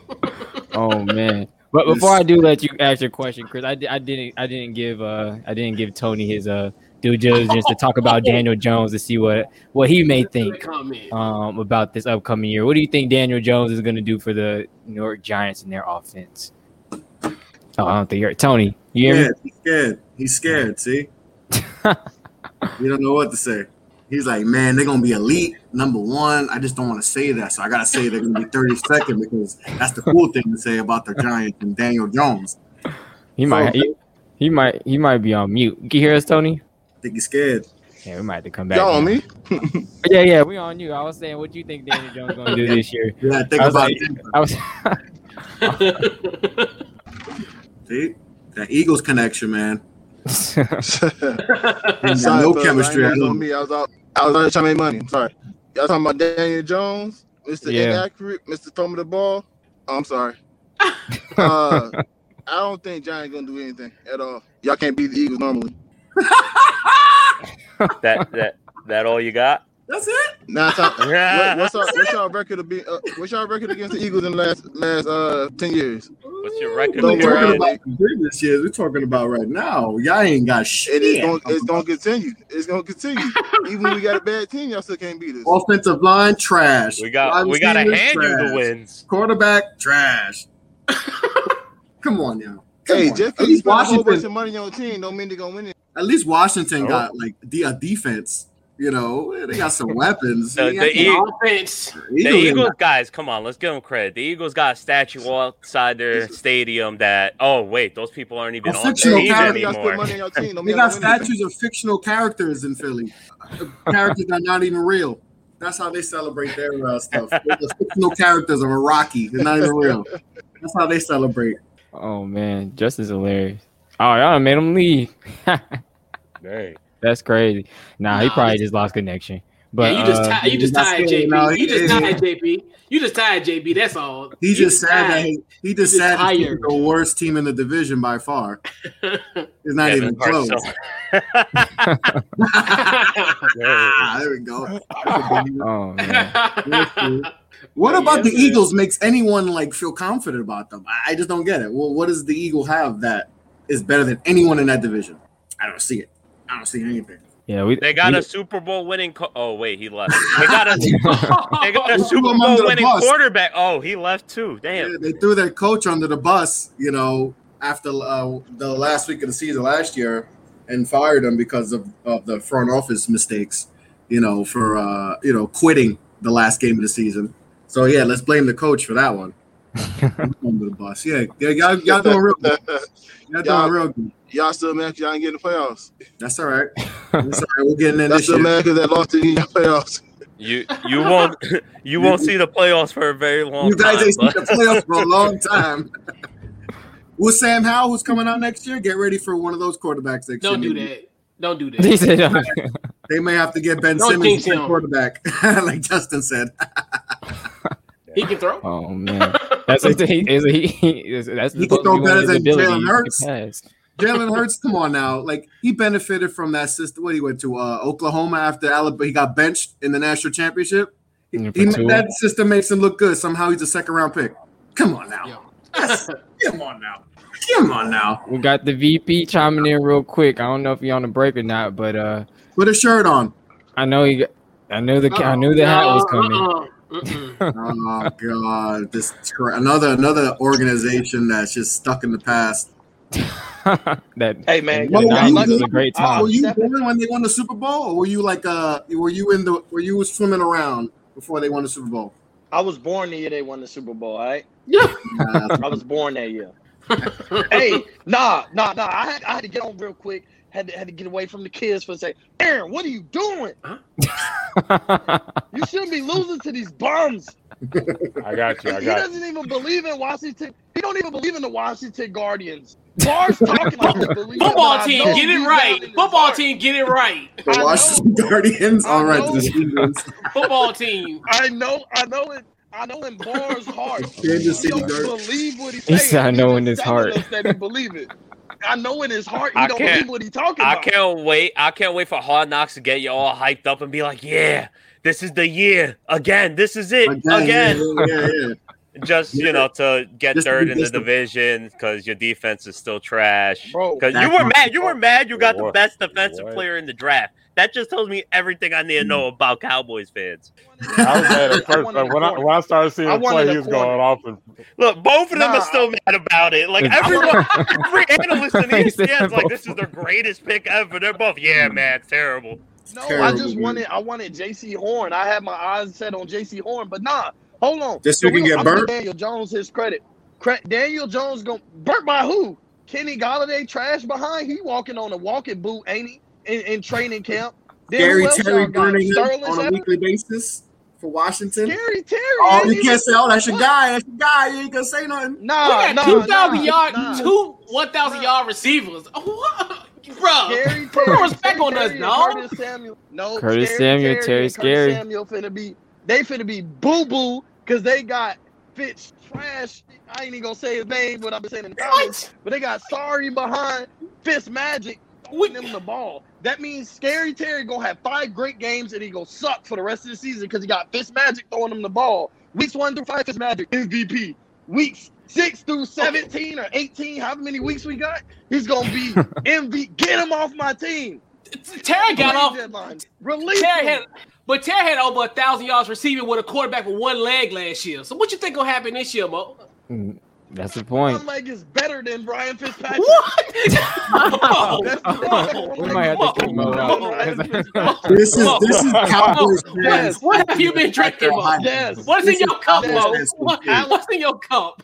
Oh man. But before I do let you ask your question, Chris, I, I didn't I didn't give uh I didn't give Tony his uh due diligence to talk about Daniel Jones to see what what he may think um about this upcoming year. What do you think Daniel Jones is going to do for the New York Giants in their offense? Oh, I don't think you're Tony. You hear me? He's scared. He's scared. See, you don't know what to say. He's like, man, they're gonna be elite, number one. I just don't want to say that, so I gotta say they're gonna be 32nd because that's the cool thing to say about the Giants and Daniel Jones. He might he, he might he might be on mute. Can you hear us, Tony? I think he's scared. Yeah, we might have to come back. Y'all on me? Yeah, yeah, we on you. I was saying, what do you think Daniel Jones going to do this year? Yeah, think I was about like- it. I was See that Eagles connection, man. Sorry, no chemistry I at ain't all. on me. I was out. I was out trying to make money. I'm sorry. Y'all talking about Daniel Jones, Mr. Yeah. Inaccurate, Mr. Throw me the ball. Oh, I'm sorry. uh, I don't think Giants gonna do anything at all. Y'all can't beat the Eagles normally. That that that all you got? That's it. Nine times. what, what's our what's our record to be? Uh, what's our record against the Eagles in the last last uh ten years? What's your record? Don't We're worry. talking about the previous years. We're talking about right now. Y'all ain't got shit. It is going. It's going to continue. It's going to continue. Even when we got a bad team, y'all still can't beat us. Offensive line trash. We got Wide we gotta receivers, hand you the wins. Quarterback trash. Come on, y'all. Come Hey, on. just At because you least spend a whole bunch of money on your team, don't mean they're gonna win it. At least Washington Oh. got like the a defense. You know, they got some weapons. The, They the, got- E- Offense. the Eagles guys, come on, let's give them credit. The Eagles got a statue outside their stadium that. Oh wait, those people aren't even A on the team character. Y'all spend anymore. money on team. They got y'all gonna win it. statues of fictional characters in Philly, characters that are not even real. That's how they celebrate their uh, stuff. The fictional characters of a Rocky. They're not even real. That's how they celebrate. Oh man, Justin's hilarious. Oh, y'all made him leave. Dang. That's crazy. Nah, he probably this- just lost connection. But yeah, you just uh, ti- you just that's tired good. No, You just is. tired JB. You just tired JB. That's all. He just said that he, he just just said that he's the worst team in the division by far. It's not Kevin even close. Carson. There we go. oh man. What Yeah, about the man. Eagles makes anyone like feel confident about them? I I just don't get it. Well, what does the Eagle have that is better than anyone in that division? I don't see it. I don't see anything. Yeah, we They got we, a Super Bowl winning. Co- oh wait, he left. They got a they got a Super Bowl winning quarterback. Oh, he left too. Damn. Yeah, they threw their coach under the bus, you know, after uh, the last week of the season last year, and fired him because of, of the front office mistakes, you know, for uh, you know quitting the last game of the season. So yeah, let's blame the coach for that one. under the bus, yeah, yeah, y'all, y'all doing real good. Y'all Y'all- doing real good. Y'all still mad 'cause y'all ain't getting the playoffs. That's all right. That's all right. We're getting in Y'all this still year. mad because that lost in your playoffs. You you won't you won't see the playoffs for a very long time. You guys time. ain't seen the playoffs for a long time. With Sam Howell, who's coming out next year, get ready for one of those quarterbacks next Don't year. do that. Don't do that. They may have to get Ben Don't Simmons jinx to quarterback, like Justin said. He can throw. "Oh man, that's a, he, is he, he is, that's He can throw be one of better than abilities. Jalen He Hurts. Pass. Jalen Hurts, come on now. Like he benefited from that system. What he went to uh, Oklahoma after Alabama, he got benched in the national championship. He, Yeah, he- that system makes him look good. Somehow he's a second round pick. Come on now. Come on now. Come on now. We got the VP chiming in real quick. I don't know if you're on the break or not, but uh, Put a shirt on. I know he. got- I knew the. I knew the hat was coming. Oh god, this tr- another another organization that's just stuck in the past. that Hey man, the Were you 90s was a great uh, time. Were you born when they won the Super Bowl, or were you like uh were you in the were you swimming around before they won the Super Bowl? I was born the year they won the Super Bowl. All right, Uh, I was born that year. hey, nah, nah, nah. I had, I had to get on real quick. Had to, had to get away from the kids for a second. Aaron, what are you doing? You shouldn't be losing to these bums. I got you. I he doesn't even believe in Washington. He don't even believe in the Washington Guardians. Bars talking like he believes. it, but Football team, get it right. down in his Football team, get it right. the Washington Guardians. All right, know. the Eagles. Football team. I know, I know it. I know in Barr's heart. Kansas He City don't Guardians. believe what he's saying. He said, "I know in his heart." that he believe it. I know in his heart he I don't can't- believe what he's talking I about. can't wait. I can't wait for Hard Knocks to get you all hyped up and be like, "Yeah, this is the year again. This is it Again, again." yeah, yeah, yeah. Just you know to get Just third be in the division because your defense is still trash. Because you were mad. You were mad. You got the best defensive What? player in the draft. That just tells me everything I need to know hmm. about Cowboys fans. I was mad at first, but when I when I started seeing I him play, he was corner. going off. And Look, both of them Nah, are still mad about it. Like everyone, every analyst in He said is like, "This is the greatest pick ever." They're both, "Yeah, hmm. man, it's terrible." No, I just dude. wanted I wanted Jaycee Horn. I had my eyes set on Jaycee Horn, but nah, hold on. Just so you can get I'm burnt? Daniel Jones his credit. Daniel Jones going burnt by who? Kenny Golladay trash behind. He walking on a walking boot, ain't he? In, in training camp. Then Gary who else Terry y'all burning him on a Shepard? weekly basis for Washington. Gary Terry. Oh, you can't say, "Oh, that's your guy. That's your guy." You ain't gonna say nothing. Nah, nah, two thousand nah, yard, nah. two one thousand yard receivers. What? Bro, Scary put Terry, more respect on us, Terry and dog. Curtis Samuel. No, Curtis Scary Samuel, Terry, Terry and Curtis Scary. Samuel finna be. They finna be boo boo because they got Fitz trash. I ain't even gonna say his name, but I've been saying it in the comments. But they got sorry behind Fitz Magic throwing them the ball. That means Scary Terry gonna have five great games and he gonna suck for the rest of the season because he got Fitz Magic throwing him the ball. Weeks one through five, Fitz Magic MVP. Weeks six through seventeen or eighteen, however many weeks we got, he's gonna be MVP. Get him off my team. Terry got Trade off. deadline. Release Terry him. had, but Terry had over a thousand yards receiving with a quarterback with one leg last year. So what you think gonna happen this year, Mo? That's the point. One leg is better than Brian Fitzpatrick. What? we might have to kick Mo out. This is this is Cowboys fans. Yes. What have you been drinking, Mo? Yes. What's in This your is cup, Cowboys Mo? fans What, what's in your cup?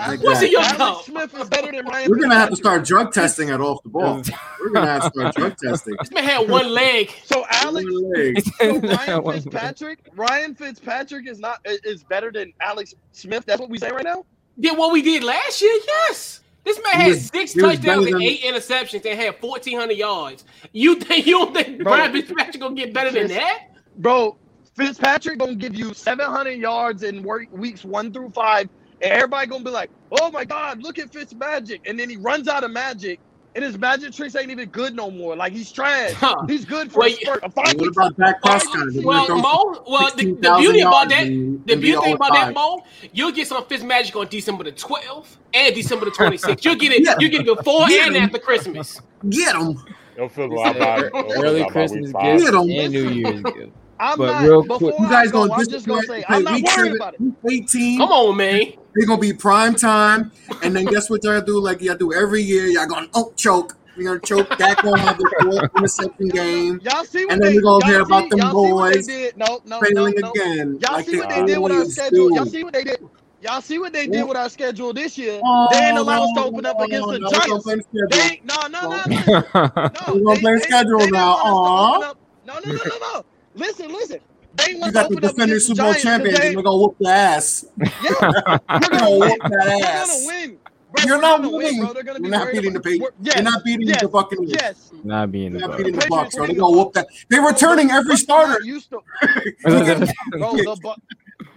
Like What's in your Alex cup? Smith is better than Ryan We're gonna have to start drug testing at off the ball. We're gonna have to start drug testing. This man had one leg. So Alex, One leg. so Ryan Fitzpatrick, Ryan Fitzpatrick is not is better than Alex Smith. That's what we say right now. Did what we did last year? Yes. This man He had was- six he touchdowns and eight interceptions and had fourteen hundred yards. You think you don't think Bro. Brian Fitzpatrick gonna get better than that? Bro, Fitzpatrick gonna give you 700 yards in work, weeks one through five, and everybody gonna be like, "Oh my God, look at Fitz magic!" And then he runs out of magic, and his magic tricks ain't even good no more. Like he's trash. Huh. He's good for Well, a spurt. A five What about Dak Prescott? Well, Mo, well, the, the beauty about that, and- the and beauty thing about that, 0-5. Mo, you'll get some Fitz magic on December the 12th and December the 26th. You'll get it. Yeah. You get it before Get and him. after Christmas. Get him. It'll feel a lot better. It'll feel a Early Christmas week five. gifts and New Year's gifts. I'm But not. real quick- You guys I go, gonna I'm just gonna say, I'm not worried about it. 18. Come on, man. They're gonna be prime time, and then guess what they're gonna do? Like y'all do every year. Y'all gonna oh choke. You're gonna choke. Dak gonna have the fourth interception game, Y'all see what and they, then we're gonna y'all hear about them y'all see what they boys did. No, no, no, failing no. again. Y'all like see what they did with our schedule. Y'all see what they did. Y'all see what they did with our schedule this year. Oh, they ain't allowed us to open up no, against the no, we're Giants. play They ain't, no, no, no, no. no We're gonna play schedule now. want us to Aw. open up- No, no, no, no, no. Listen, listen. They You got the open up defending Super Bowl Giants 'cause champions, they- and we're gonna whoop your ass. Yeah, We're we're gonna gonna whoop win. that They're gonna win. Bro, You're not gonna win, winning. bro. They're be You're not beating the Patriots. yes, You're not beating yes, the Buccaneers. Yes. Not being the You're not Bucs. beating the Patriots Bucs, so they're gonna whoop that. They're returning every starter. used to, bro, the, Bu-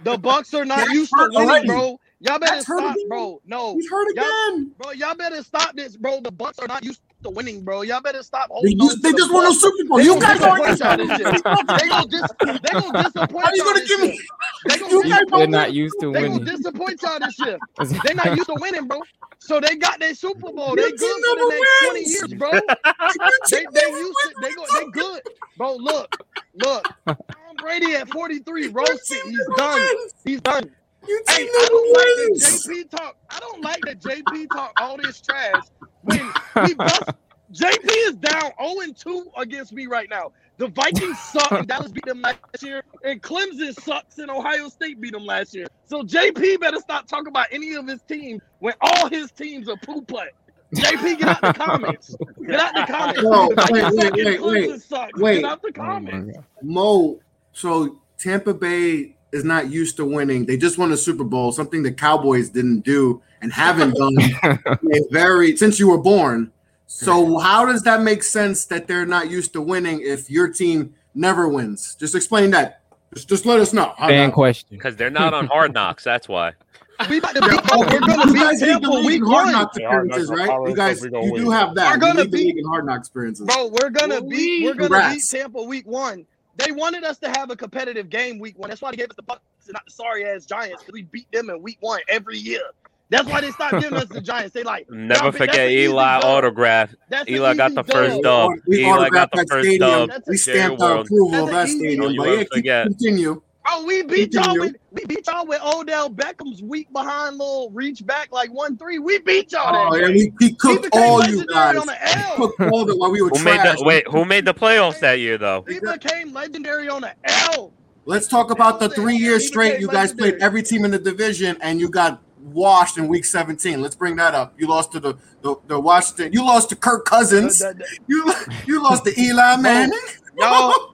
the Bucs are not Dak's used to hurt winning, already. bro. Y'all better Dak's stop, bro. No, He's hurt y'all, again. bro. Y'all better stop this, bro. The Bucs are not used to winning, bro. Y'all better stop They, holding used, on they to the just won a Super Bowl. They You guys aren't. disappoint this year. They gonna dis- they gonna disappoint How you y'all gonna this give year. me? They gonna You dis- guys They're don't used to they gonna disappoint y'all this year. They're not used to winning, bro. So they got their Super Bowl. They Your good for the next twenty years, bro. They team they used to, they go they good, bro. Look, look. Tom Brady at forty three, roasted. He's done. He's done. Your Hey, team I don't like that wins. JP talk. I don't like that JP talk all this trash when we bust. JP is down 0 2 against me right now. The Vikings suck and Dallas beat them last year, and Clemson sucks and Ohio State beat them last year. So JP better stop talking about any of his team when all his teams are poo play. JP, get out the comments. Get out the comments. No, The wait, wait, wait, wait, sucks. wait. Get out the Oh comments. God. Mo, so Tampa Bay is not used to winning. They just won a Super Bowl, something the Cowboys didn't do and haven't done in a very since you were born. So how does that make sense that they're not used to winning if your team never wins? Just explain that. Just, just let us know. How Fan question. Because they're not on hard knocks. That's why. We about to beat. Oh, We're gonna you beat guys Tampa week hard one. knocks Yeah, hard knocks experiences, right? You guys, stuff we you win. do have that. We're gonna lead beat- in hard knocks experiences. Bro, we're gonna beat we're gonna Congrats. beat Tampa week one. They wanted us to have a competitive game week one. That's why they gave us the Bucs and not the sorry ass Giants because we beat them in week one every year. That's why they stopped giving us the Giants. They like Never "Nah, but that's forget Eli autograph. Eli got the first dub. dub. We Eli got autographed the that first stadium. dub. We stamped our approval That's of that stadium. dub. You But yeah, continue. Oh, we beat y'all with we beat y'all with Odell Beckham's weak behind little reach back like one three. We beat y'all Oh, that yeah, game. we, he cooked became all you guys. on the L. Cooked all the while we were Who made trash. the wait? Who made the playoffs that year though? We became legendary on the L. Let's talk about the three years straight you guys played every team in the division and you got washed in week 17. Let's bring that up. You lost to the the, the Washington. You lost to Kirk Cousins. The- the- You you lost to Eli Manning. Y'all,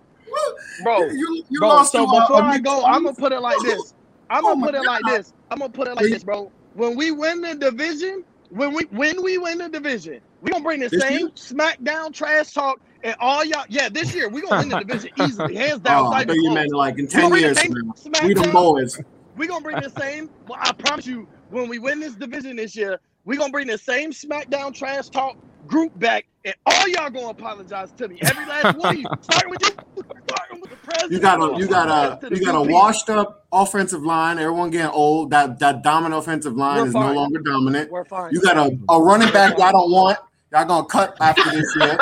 bro, you, you bro. lost so before I go, I'm oh gonna put it like this. I'm Oh gonna my put it like this. I'm gonna put it like this, bro. When we win the division, when we when we win the division, We gonna bring the This same year? SmackDown trash talk and all y'all. Yeah, this year we gonna win the division easily, hands oh, down. Oh, not I you meant like in 10 years same from now. We SmackDown- boys. We gonna bring the same. Well, I promise you, when we win this division this year, we gonna bring the same SmackDown trash talk group back, and all y'all gonna apologize to me. Every last one of you, starting with you, starting with the president. You got a you got a you got a washed up offensive line. Everyone getting old. That that dominant offensive line We're is no longer dominant. We're fine. You got a, a running back y'all don't want. Y'all gonna cut after this year.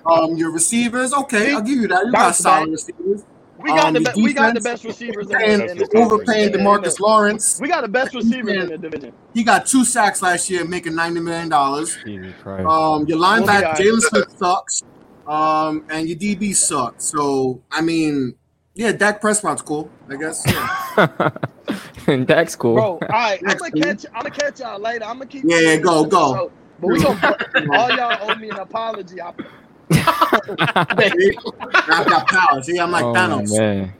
um, your receivers, okay, I'll give you that. You got solid receivers. We got Um, the your be- we got the best receivers in the, in the overpaying in the- DeMarcus Lawrence. We got the best receivers in the division. He got two sacks last year, making ninety million dollars. Jesus Christ. Um, your linebacker all right. Jaylon Smith sucks. Um, and your DB sucks. So I mean, yeah, Dak Prescott's cool, I guess. Yeah. That's cool. Bro, all right, I'm gonna dude. catch I'm gonna catch y'all later. I'm gonna keep Yeah, yeah, go, go. But we gonna all y'all owe me an apology. I, See? I got power. See, I'm like oh, Thanos. man.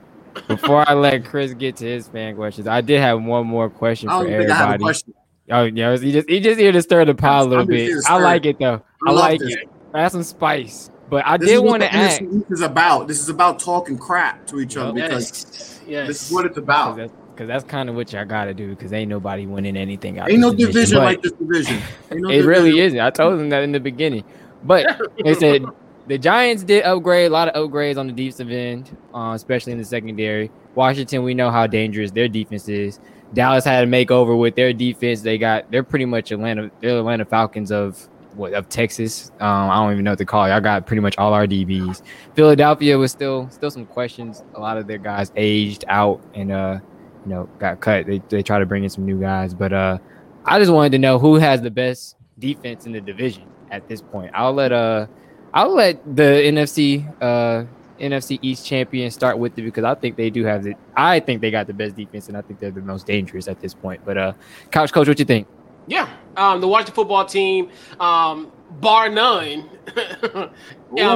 Before I let Chris get to his fan questions, I did have one more question I for don't even think I have a everybody. question. Oh, yeah, he just he just here to stir the pot a little I'm bit. I like it. it though. I I, like this. it. Add some spice. But I This did want to ask. NFC East is about. This is about talking crap to each other because Yes. this is what it's about. Because that's, 'cause that's kind of what y'all got to do. Because ain't nobody winning anything out. Ain't no this division like this division. Ain't no it really isn't. I told them that in the beginning. But they said the Giants did upgrade a lot of upgrades on the defensive end, uh, especially in the secondary. Washington, we know how dangerous their defense is. Dallas had a makeover with their defense. They got they're pretty much Atlanta. They're Atlanta Falcons of what of Texas. Um, I don't even know what to call it. I got pretty much all our DBs. Philadelphia was still still some questions. A lot of their guys aged out and uh, you know, got cut. They they try to bring in some new guys, but uh, I just wanted to know who has the best defense in the division at this point. I'll let uh, I'll let the NFC uh NFC East champion start with it because I think they do have the. I think they got the best defense, and I think they're the most dangerous at this point. But uh, Couch Coach, what do you think? Yeah, um, the Washington football team, um, bar none, um,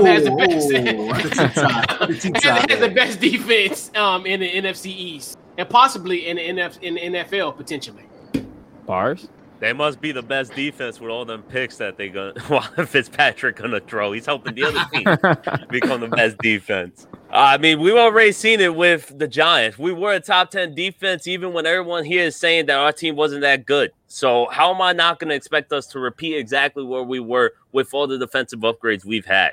has the best ooh, that's a cheap shot. That's a cheap has, has the best defense um, in the NFC East and possibly in the NF, in the NFL potentially. Bars. They must be the best defense with all them picks that they gonna well, Fitzpatrick gonna throw. He's helping the other team become the best defense. I mean, we've already seen it with the Giants. We were a top 10 defense, even when everyone here is saying that our team wasn't that good. So how am I not gonna expect us to repeat exactly where we were with all the defensive upgrades we've had?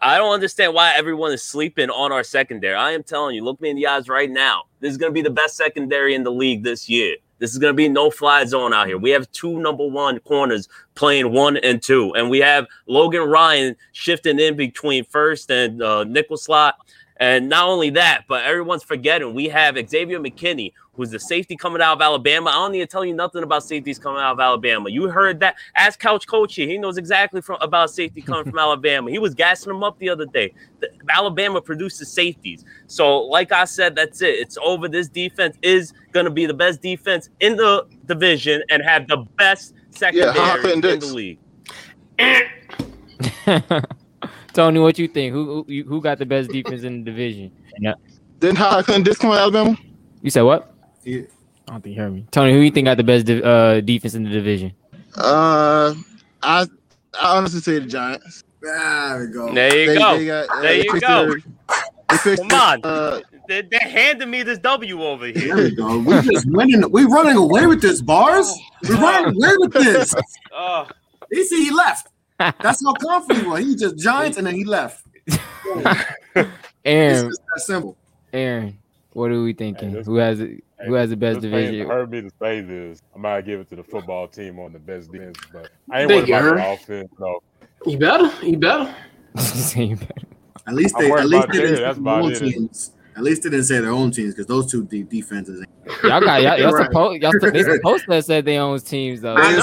I don't understand why everyone is sleeping on our secondary. I am telling you, look me in the eyes right now. This is gonna be the best secondary in the league this year. This is going to be no fly zone out here. We have two number one corners playing one and two, and we have Logan Ryan shifting in between first and uh, nickel slot. And not only that, but everyone's forgetting we have Xavier McKinney, who's the safety coming out of Alabama. I don't need to tell you nothing about safeties coming out of Alabama. You heard that. Ask Couch Coach here. He knows exactly from, about safety coming from Alabama. He was gassing them up the other day. The, Alabama produces safeties. So, like I said, that's it. It's over. This defense is going to be the best defense in the division and have the best secondary Hopper and in the Dix. league. Tony, what you think? Who who, who got the best defense in the division? Yeah. Didn't Hopper and Dix come out Alabama? You said what? Yeah. I don't think you heard me. Tony, who you think got the best de- uh, defense in the division? Uh, I I honestly say the Giants. There we go. There you They- go. they got- uh, there you go. their- They fixed Come on. Uh, They, they're handing me this W over here. There here. we go. We just winning. We running away with this, bars. We running away with this. Oh, He see he left. That's how confident he was. He just Giants and then he left. It's Aaron, just that simple. Aaron, what are we thinking? Who has it? Who has the best This fans division? heard me to say this. I might give it to the football team on the best defense, but I ain't worried about you, the offense. No, You better, you better. At least they at least they Terry. didn't That's about it. teams. At least they didn't say their own teams because those two deep defenses. ain't- y'all got y'all, y'all Right. supposed y'all they supposed to have said they own teams though. They They,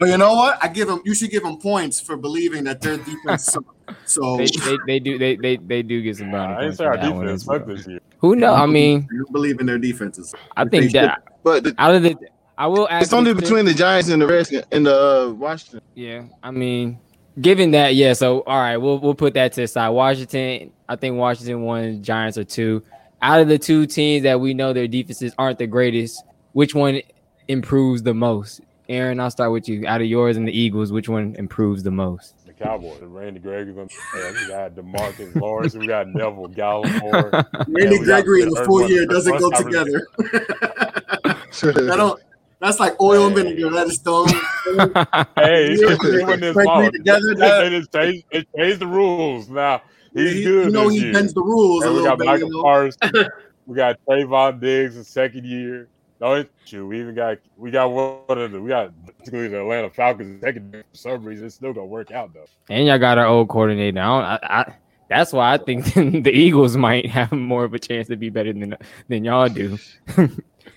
But you know what? I give them. You should give them points for believing that their defense. suck. So they, they, they do they, they they do get some brownie I ain't points say our defense as well. this year. Who know? I mean, you believe in their defenses. I think They that but the, out of the I will ask it's only between the Giants and the Redskins and the uh, Washington. Yeah, I mean, given that, yeah. So all right, we'll we'll put that to the side. Washington, I think Washington won. Giants are two. Out of the two teams that we know their defenses aren't the greatest, which one improves the most? Aaron, I'll start with you. Out of yours and the Eagles, which one improves the most? The Cowboys. Randy Gregory. Man, we got DeMarcus Lawrence. We got Neville Gallimore. Randy Gregory in the full year doesn't go together. that don't. That's like oil and vinegar. That is dumb. hey, he's doing this ball. together. It, it, changed, it changed the rules. Now he's He- good. you know he year. bends the rules a And we little got bit, Micah you know? Parsons. we got Trevon Diggs in second year. No, it's true. We even got we got one of the we got basically the Atlanta Falcons second year. for some reason. It's still gonna work out though. And y'all got our old coordinator. I, don't, I, I that's why I think the Eagles might have more of a chance to be better than than y'all do.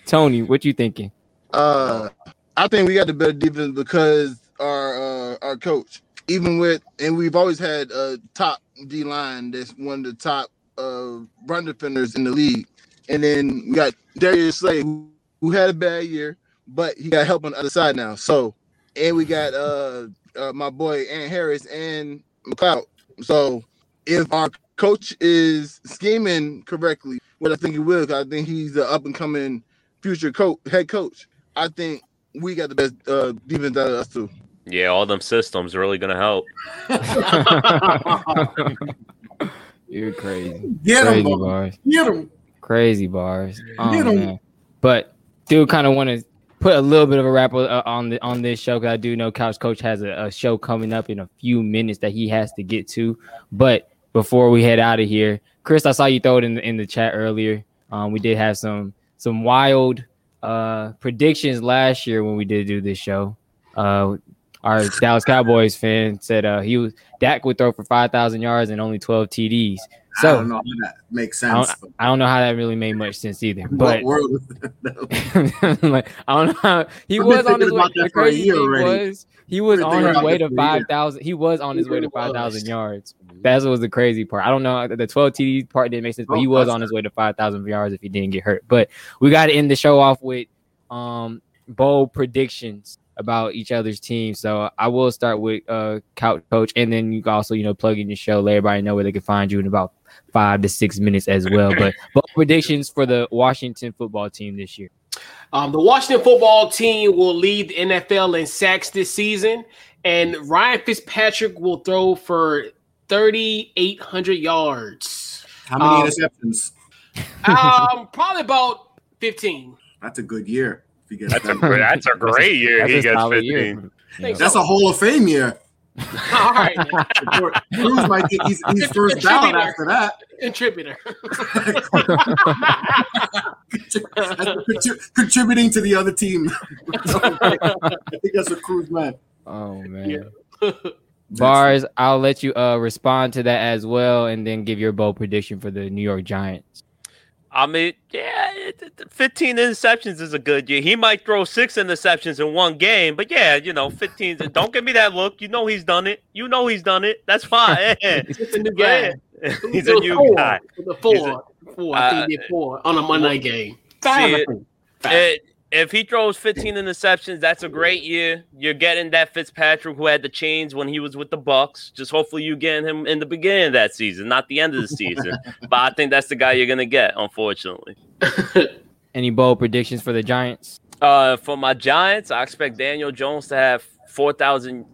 Tony, what you thinking? Uh, I think we got the better defense because our uh, our coach, even with, and we've always had a top D line that's one of the top uh, run defenders in the league. And then we got Darius Slay, who, who had a bad year, but he got help on the other side now. So, and we got uh, uh my boy Ant Harris and McLeod. So, if our coach is scheming correctly, what I think he will, I think he's the up and coming future coach, head coach. I think we got the best uh, defense out of us too. Yeah, all them systems really gonna help. You're crazy. Get 'em, crazy boy. bars. Get 'em. Crazy bars. Oh, Get 'em. man. But do kind of want to put a little bit of a wrap uh, on the on this show because I do know Couch Coach has a, a show coming up in a few minutes that he has to get to. But before we head out of here, Chris, I saw you throw it in the, in the chat earlier. Um, we did have some some wild uh, predictions last year when we did do this show. Uh, our Dallas Cowboys fan said uh, he was Dak would throw for five thousand yards and only twelve TDs. I So don't know how that makes I sense. don't, I don't know how that really made much sense either. What But world? like, I don't know. How, he I've was on his way. The that for a crazy thing already. was he was on his way to for a year. five thousand. He was on his way to really five was. thousand yards. That was the crazy part. I don't know the twelve TD part didn't make sense, but Oh, he was on his way to five thousand yards if he didn't get hurt. But we got to end the show off with um bold predictions about each other's team. So I will start with uh couch coach, and then you can also you know plug in your show, let everybody know where they can find you in about five to six minutes as well. But bold predictions for the Washington football team this year. Um, the Washington football team will lead the NFL in sacks this season, and Ryan Fitzpatrick will throw for 3,800 yards. How many Um, interceptions? um, probably about 15. That's a good year. If he gets That's a great, that's a great year. That's he a gets solid year. fifteen. That's a Hall of Fame year. All right. Cruz might get he's, he's first ballot after that. Contributor. That's contributing to the other team. I think that's what Cruz meant. Oh man. Bars, I'll let you uh respond to that as well, and then give your bold prediction for the New York Giants. I mean, yeah, it- it- 15 interceptions is a good year. He might throw six interceptions in one game, but yeah, you know, 15. Don't give me that look. You know he's done it. You know he's done it. That's fine. He's just a new guy. Yeah. He's a new four. guy. It was four. a- four. I think uh, four on a Monday night game. See, it- it- if he throws 15 interceptions, that's a great year. You're getting that Fitzpatrick who had the chains when he was with the Bucs. Just hopefully you getting him in the beginning of that season, not the end of the season. but I think that's the guy you're gonna get, unfortunately. Any bold predictions for the Giants? Uh, for my Giants, I expect Daniel Jones to have 4,000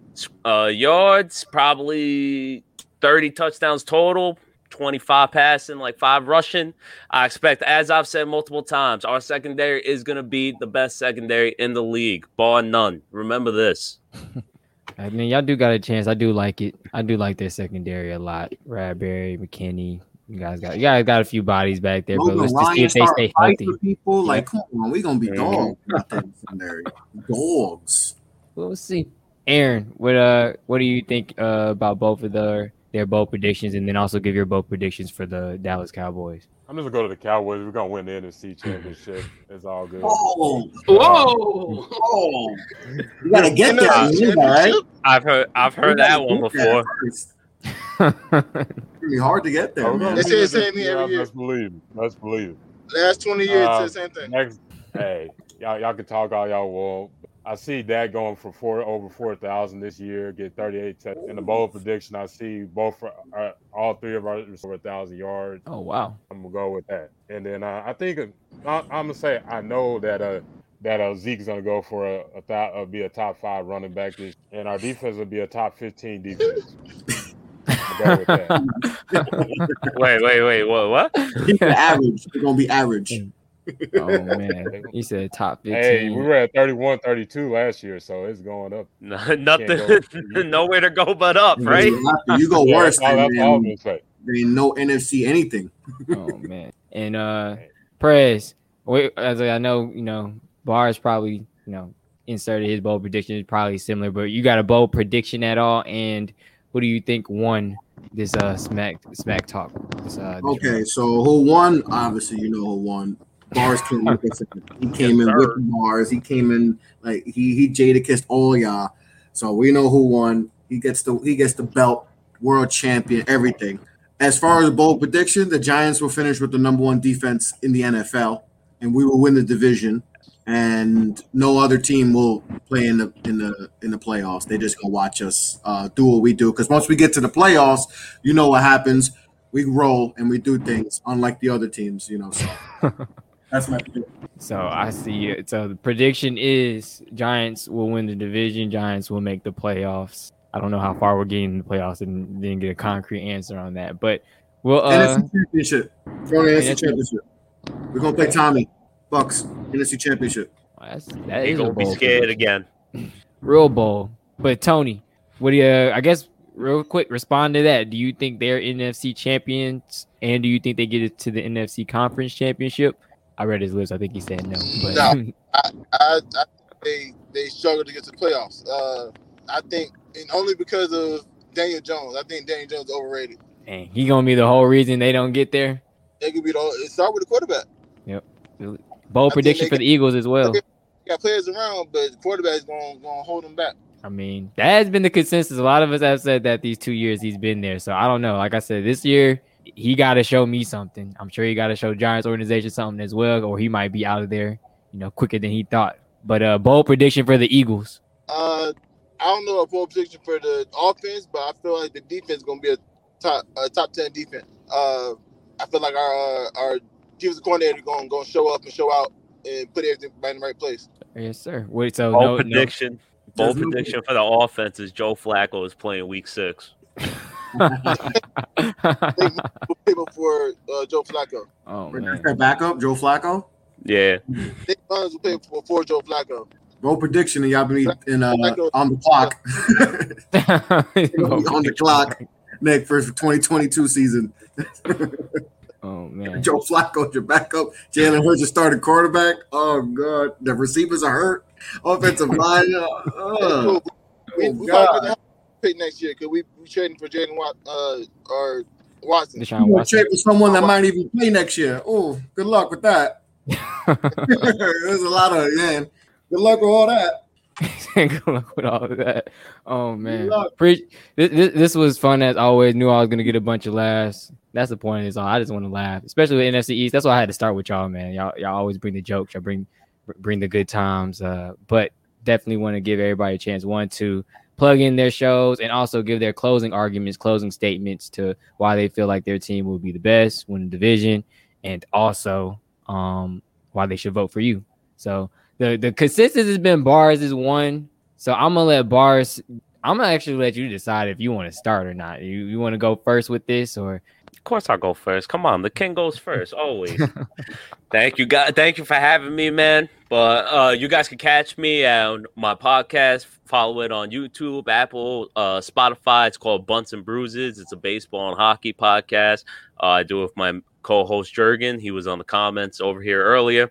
uh, yards, probably 30 touchdowns total, 25 passing, like five rushing. I expect, as I've said multiple times, our secondary is going to be the best secondary in the league, bar none. Remember this. I mean, y'all do got a chance. I do like it. I do like their secondary a lot. Bradberry, McKinney. You guys got you guys got a few bodies back there, but let's just see if they stay healthy. people. Yeah. Like, come on, we gonna be dogs. out there in secondary. Dogs. We'll see. Aaron, what uh what do you think uh about both of their their bold predictions and then also give your bold predictions for the Dallas Cowboys? I'm just gonna go to the Cowboys. We're gonna win the NFC Championship. It's all good. Oh, Whoa! oh, you gotta get You know, that. You know right? I've heard I've heard that one You gotta get before. first. It's gonna be hard to get there, Oh, man. They say the same thing every year. Let's believe it. Let's believe it. Last 20 years, Uh, it's the same thing. Next, hey, y'all, y'all can talk all y'all want. I see that going for four over four thousand this year, get thirty eight. In the bowl prediction, I see both for uh, all three of our over thousand yards. Oh wow. I'm gonna go with that. And then uh, I think uh, I, I'm gonna say I know that uh, that uh, Zeke's going to go for a, a th- uh, be a top five running back, this, and our defense will be a top fifteen defense. I'll go with that. wait, wait, wait. What? What? average. They're gonna be average. Oh man, he said top fifteen. Hey, we were at 31, 32 last year, so it's going up. No, nothing, go- nowhere to go but up, right? You go Yeah, worse that's all- than that's all I'm them. gonna say. There ain't no NFC anything. oh man, and uh, Prez, wait, as I know, you know, Bars probably you know inserted his bold prediction is probably similar, but you got a bold prediction at all, and who do you think won this uh smack smack talk? This, uh, this Okay, so who won? Obviously, you know who won. Bars came with. He came in with the bars. He came in like he he Jada kissed all y'all. So we know who won. He gets the he gets the belt, world champion, everything. As far as bold prediction, the Giants will finish with the number one defense in the NFL, and we will win the division. And no other team will play in the in the in the playoffs. They're just gonna watch us uh, do what we do. Because once we get to the playoffs, you know what happens. We roll and we do things, unlike the other teams. You know, so that's my prediction. So I see it. So the prediction is Giants will win the division. Giants will make the playoffs. I don't know how far we're getting in the playoffs and didn't get a concrete answer on that. But we'll uh NFC championship. Throw the NFC NFC. championship. We're gonna play Tommy Bucks NFC championship. that's, that He is a gonna be scared prediction. again. Real bowl. But Tony, what do you I guess real quick respond to that. Do you think they're NFC champions and do you think they get it to the NFC conference championship? I read his lips. I think he said no. But No. I, I, I they they struggled to get to the playoffs. Uh, I think, and only because of Daniel Jones. I think Daniel Jones is overrated. And he gonna be the whole reason they don't get there. It could be the it start with the quarterback. Yep. Bold I prediction for got- the Eagles as well. Got players around, but the quarterback is going to hold them back. I mean, that has been the consensus. A lot of us have said that these two years he's been there. So I don't know. Like I said, this year he got to show me something. I'm sure he got to show Giants organization something as well, or he might be out of there, you know, quicker than he thought. But uh, bold prediction for the Eagles. Uh, I don't know a bold prediction for the offense, but I feel like the defense is going to be a top a top ten defense. Uh, I feel like our uh, our defensive coordinator going going to show up and show out and put everything back in the right place. Yes, sir. Wait, so Bold no, no- prediction. Bold prediction for the offense is Joe Flacco is playing week six. Play before uh, Joe Flacco. Oh That's their backup, Joe Flacco. Yeah. Nick Mullens will play before Joe Flacco. Bold prediction, and y'all be in uh, on the clock. on the clock, Nick, for 2022 season. oh man, Joe Flacco, your backup. Jalen Hurts, your starting quarterback. Oh god, the receivers are hurt. Offensive line. Uh, we oh, we God. Probably pick next year because we we trading for Jaden Wat, uh, or Watson. Deshaun You trade for someone that might even play next year. Oh, good luck with that. There's a lot of man. Good luck with all that. Good luck with all of that. Oh man, luck. Pre- this, this, this was fun as always. Knew I was gonna get a bunch of laughs. That's the point of this all. I just want to laugh, especially with NFC East. That's why I had to start with y'all, man. Y'all, y'all always bring the jokes. Y'all bring bring the good times. Uh, but definitely want to give everybody a chance. One to plug in their shows and also give their closing arguments, closing statements to why they feel like their team will be the best, win the division, and also um why they should vote for you. So the the consensus has been bars is one. So I'm gonna let bars. I'm gonna actually let you decide if you want to start or not. You you want to go first with this or? Of course, I'll go first. Come on, the king goes first always. thank you, guys. Thank you for having me, man. But uh, you guys can catch me on my podcast. Follow it on YouTube, Apple, uh, Spotify. It's called Bunts and Bruises. It's a baseball and hockey podcast. Uh, I do it with my co-host Jurgen. He was on the comments over here earlier.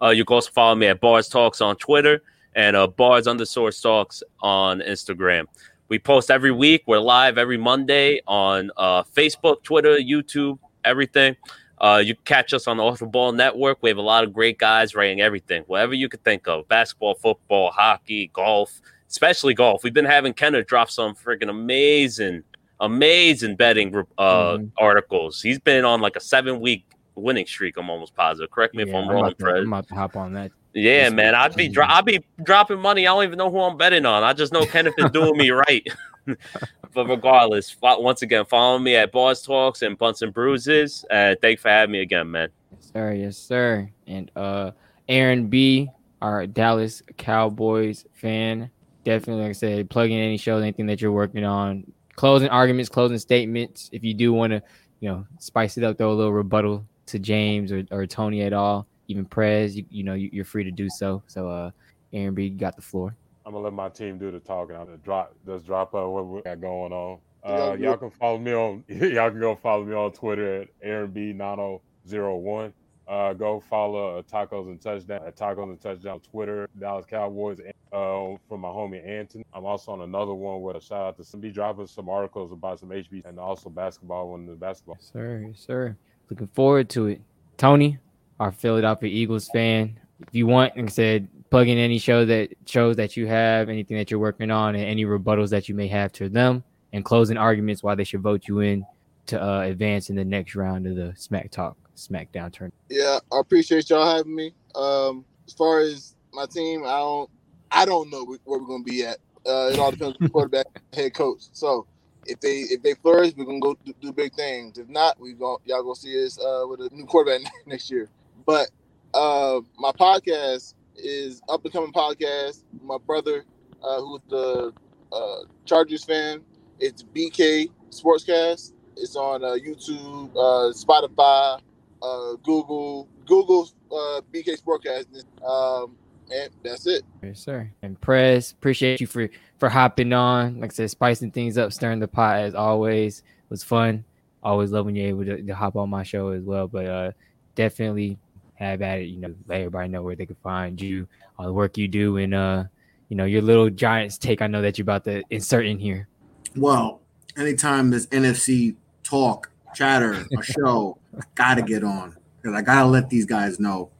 Uh, you can also follow me at Bars Talks on Twitter and uh, Bars underscore Talks on Instagram. We post every week. We're live every Monday on uh, Facebook, Twitter, YouTube, everything. Uh, you catch us on the Off the Ball Network. We have a lot of great guys writing everything, whatever you could think of basketball, football, hockey, golf, especially golf. We've been having Kenneth drop some freaking amazing, amazing betting uh, articles. He's been on like a seven week winning streak. I'm almost positive. Correct me if I'm I'm, wrong, Fred. I'm about to hop on that. Yeah, This man. I'd be dro- I'd be dropping money. I don't even know who I'm betting on. I just know Kenneth is doing me right. but regardless, fo- once again, follow me at Bars Talks and Bunts and Bruises. Uh, thanks for having me again, man. Yes, sir. Yes, sir. And uh, Aaron B, our Dallas Cowboys fan. Definitely, like I said, plug in any shows, anything that you're working on, closing arguments, closing statements. If you do want to, you know, spice it up, throw a little rebuttal to James or, or Tony at all, even Prez, you, you know, you, are free to do so. So, uh, Aaron B, you got the floor. I'm gonna let my team do the talking. I'm gonna drop just drop up what we got going on. Uh, y'all can follow me on y'all can go follow me on Twitter at Aaron B 9001. Uh, go follow uh, Tacos and Touchdown at Tacos and Touchdown Twitter, Dallas Cowboys, uh, from my homie Anthony. I'm also on another one with a shout out to some be dropping some articles about some HB and also basketball when the basketball. Yes, sir, yes, sir. Looking forward to it. Tony, our Philadelphia Eagles fan. If you want, like I said, plug in any show that shows that you have, anything that you're working on, and any rebuttals that you may have to them, and closing arguments why they should vote you in to uh, advance in the next round of the Smack Talk SmackDown tournament. Yeah, I appreciate y'all having me. Um, as far as my team, I don't, I don't know where we're gonna be at. Uh, it all depends on the quarterback, head coach. So if they if they flourish, we're gonna go do, do big things. If not, we going y'all gonna see us uh, with a new quarterback next year. But uh, my podcast is up and coming podcast. My brother, uh, who's the uh, Chargers fan, it's BK Sportscast. It's on uh, YouTube, uh, Spotify, uh, Google, Google BK Sportscast, um, and that's it. Yes, sir. And Prez, appreciate you for for hopping on. Like I said, spicing things up, stirring the pot as always. It was fun. Always love when you're able to, to hop on my show as well. But definitely have at it. You know, let everybody know where they can find you, all the work you do, and uh, you know, your little Giants take. I know that you're about to insert in here. Well, anytime there's NFC talk, chatter, a show, I gotta get on because I gotta let these guys know,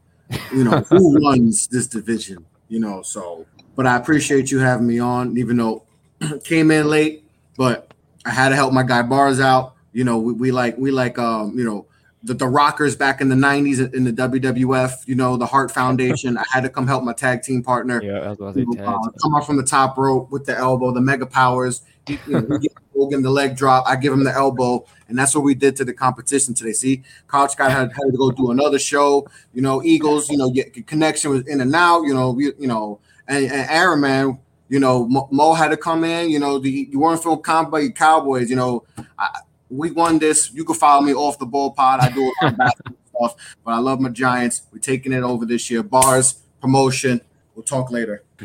you know, who runs this division. You know, so. But I appreciate you having me on, even though came in late, but I had to help my guy Bars out. You know, we, we like we like um, you know, the, the Rockers back in the 90s in the WWF, you know, the Hart Foundation. I had to come help my tag team partner. Yeah, I was you know, uh, come up from the top rope with the elbow, the mega powers. You, know, Hogan the leg drop. I give him the elbow, and that's what we did to the competition today. See, Couch Scott had, had to go do another show. You know, Eagles. You know, get connection was in and out. You know, we, you know, and, and Aaron man. You know, Mo, Mo had to come in. You know, the, you weren't feeling confident Cowboys. You know, I, we won this. You can follow me off the ball pod. I do a stuff, but I love my Giants. We're taking it over this year. Bars promotion. We'll talk later.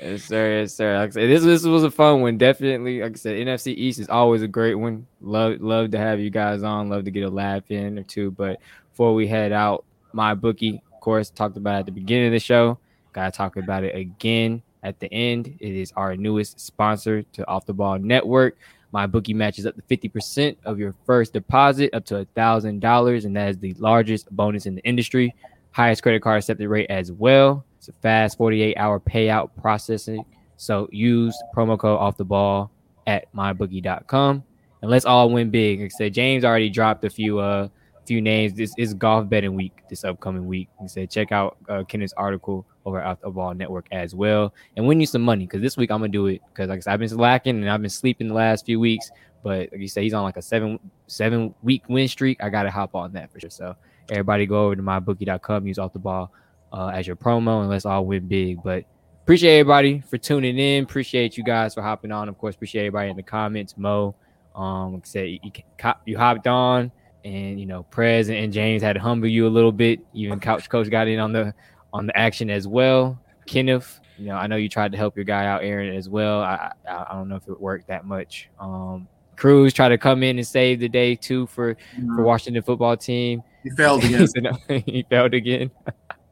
yes, sir. Yes, sir. Like I said, this this was a fun one. Definitely, like I said, NFC East is always a great one. Love love to have you guys on. Love to get a laugh in or two. But before we head out, my bookie, of course, talked about at the beginning of the show. Gotta talk about it again at the end. It is our newest sponsor to Off the Ball Network. My bookie matches up to 50% of your first deposit up to a thousand dollars, and that is the largest bonus in the industry. Highest credit card accepted rate as well. It's a fast 48 hour payout processing. So use promo code off the ball at mybookie.com and let's all win big. Like I said, James already dropped a few uh few names. This is golf betting week this upcoming week. He said check out uh, Kenneth's article over at the Ball Network as well and win you some money because this week I'm gonna do it because like I said, I've been slacking and I've been sleeping the last few weeks. But like you said, he's on like a seven seven week win streak. I gotta hop on that for sure. So everybody go over to mybookie.com, use off the ball uh, as your promo, and let's all win big. But appreciate everybody for tuning in. Appreciate you guys for hopping on. Of course, appreciate everybody in the comments. Mo, um, like I said, you, you hopped on and you know Prez and James had to humble you a little bit. Even Couch Coach got in on the on the action as well. Kenneth, you know, I know you tried to help your guy out, Aaron, as well. I I, I don't know if it worked that much. Um, Cruz tried to come in and save the day too for mm-hmm. for Washington football team. He failed again. he failed again.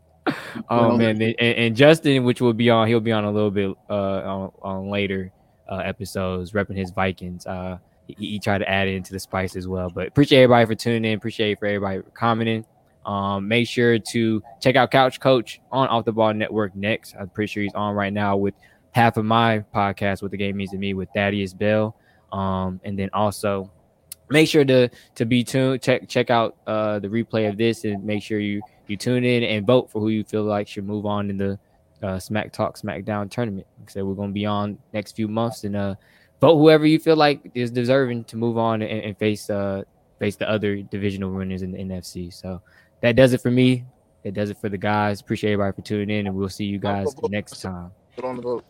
oh man, and, and, Justin, which will be on, he'll be on a little bit uh on, on later uh episodes, repping his Vikings. Uh, he, he, tried to add it into the spice as well. But appreciate everybody for tuning in. Appreciate for everybody for commenting. Um, make sure to check out Couch Coach on Off the Ball Network next. I'm pretty sure he's on right now with half of my podcast, what the game means to me, with Thaddeus Bell. Um, and then also make sure to to be tuned. Check check out uh, the replay of this and make sure you you tune in and vote for who you feel like should move on in the uh, Smack Talk SmackDown tournament. Like I said we're gonna be on next few months and uh, vote whoever you feel like is deserving to move on and, and face uh face the other divisional winners in the NFC. So that does it for me. It does it for the guys. Appreciate everybody for tuning in, and we'll see you guys next time. Put on the vote.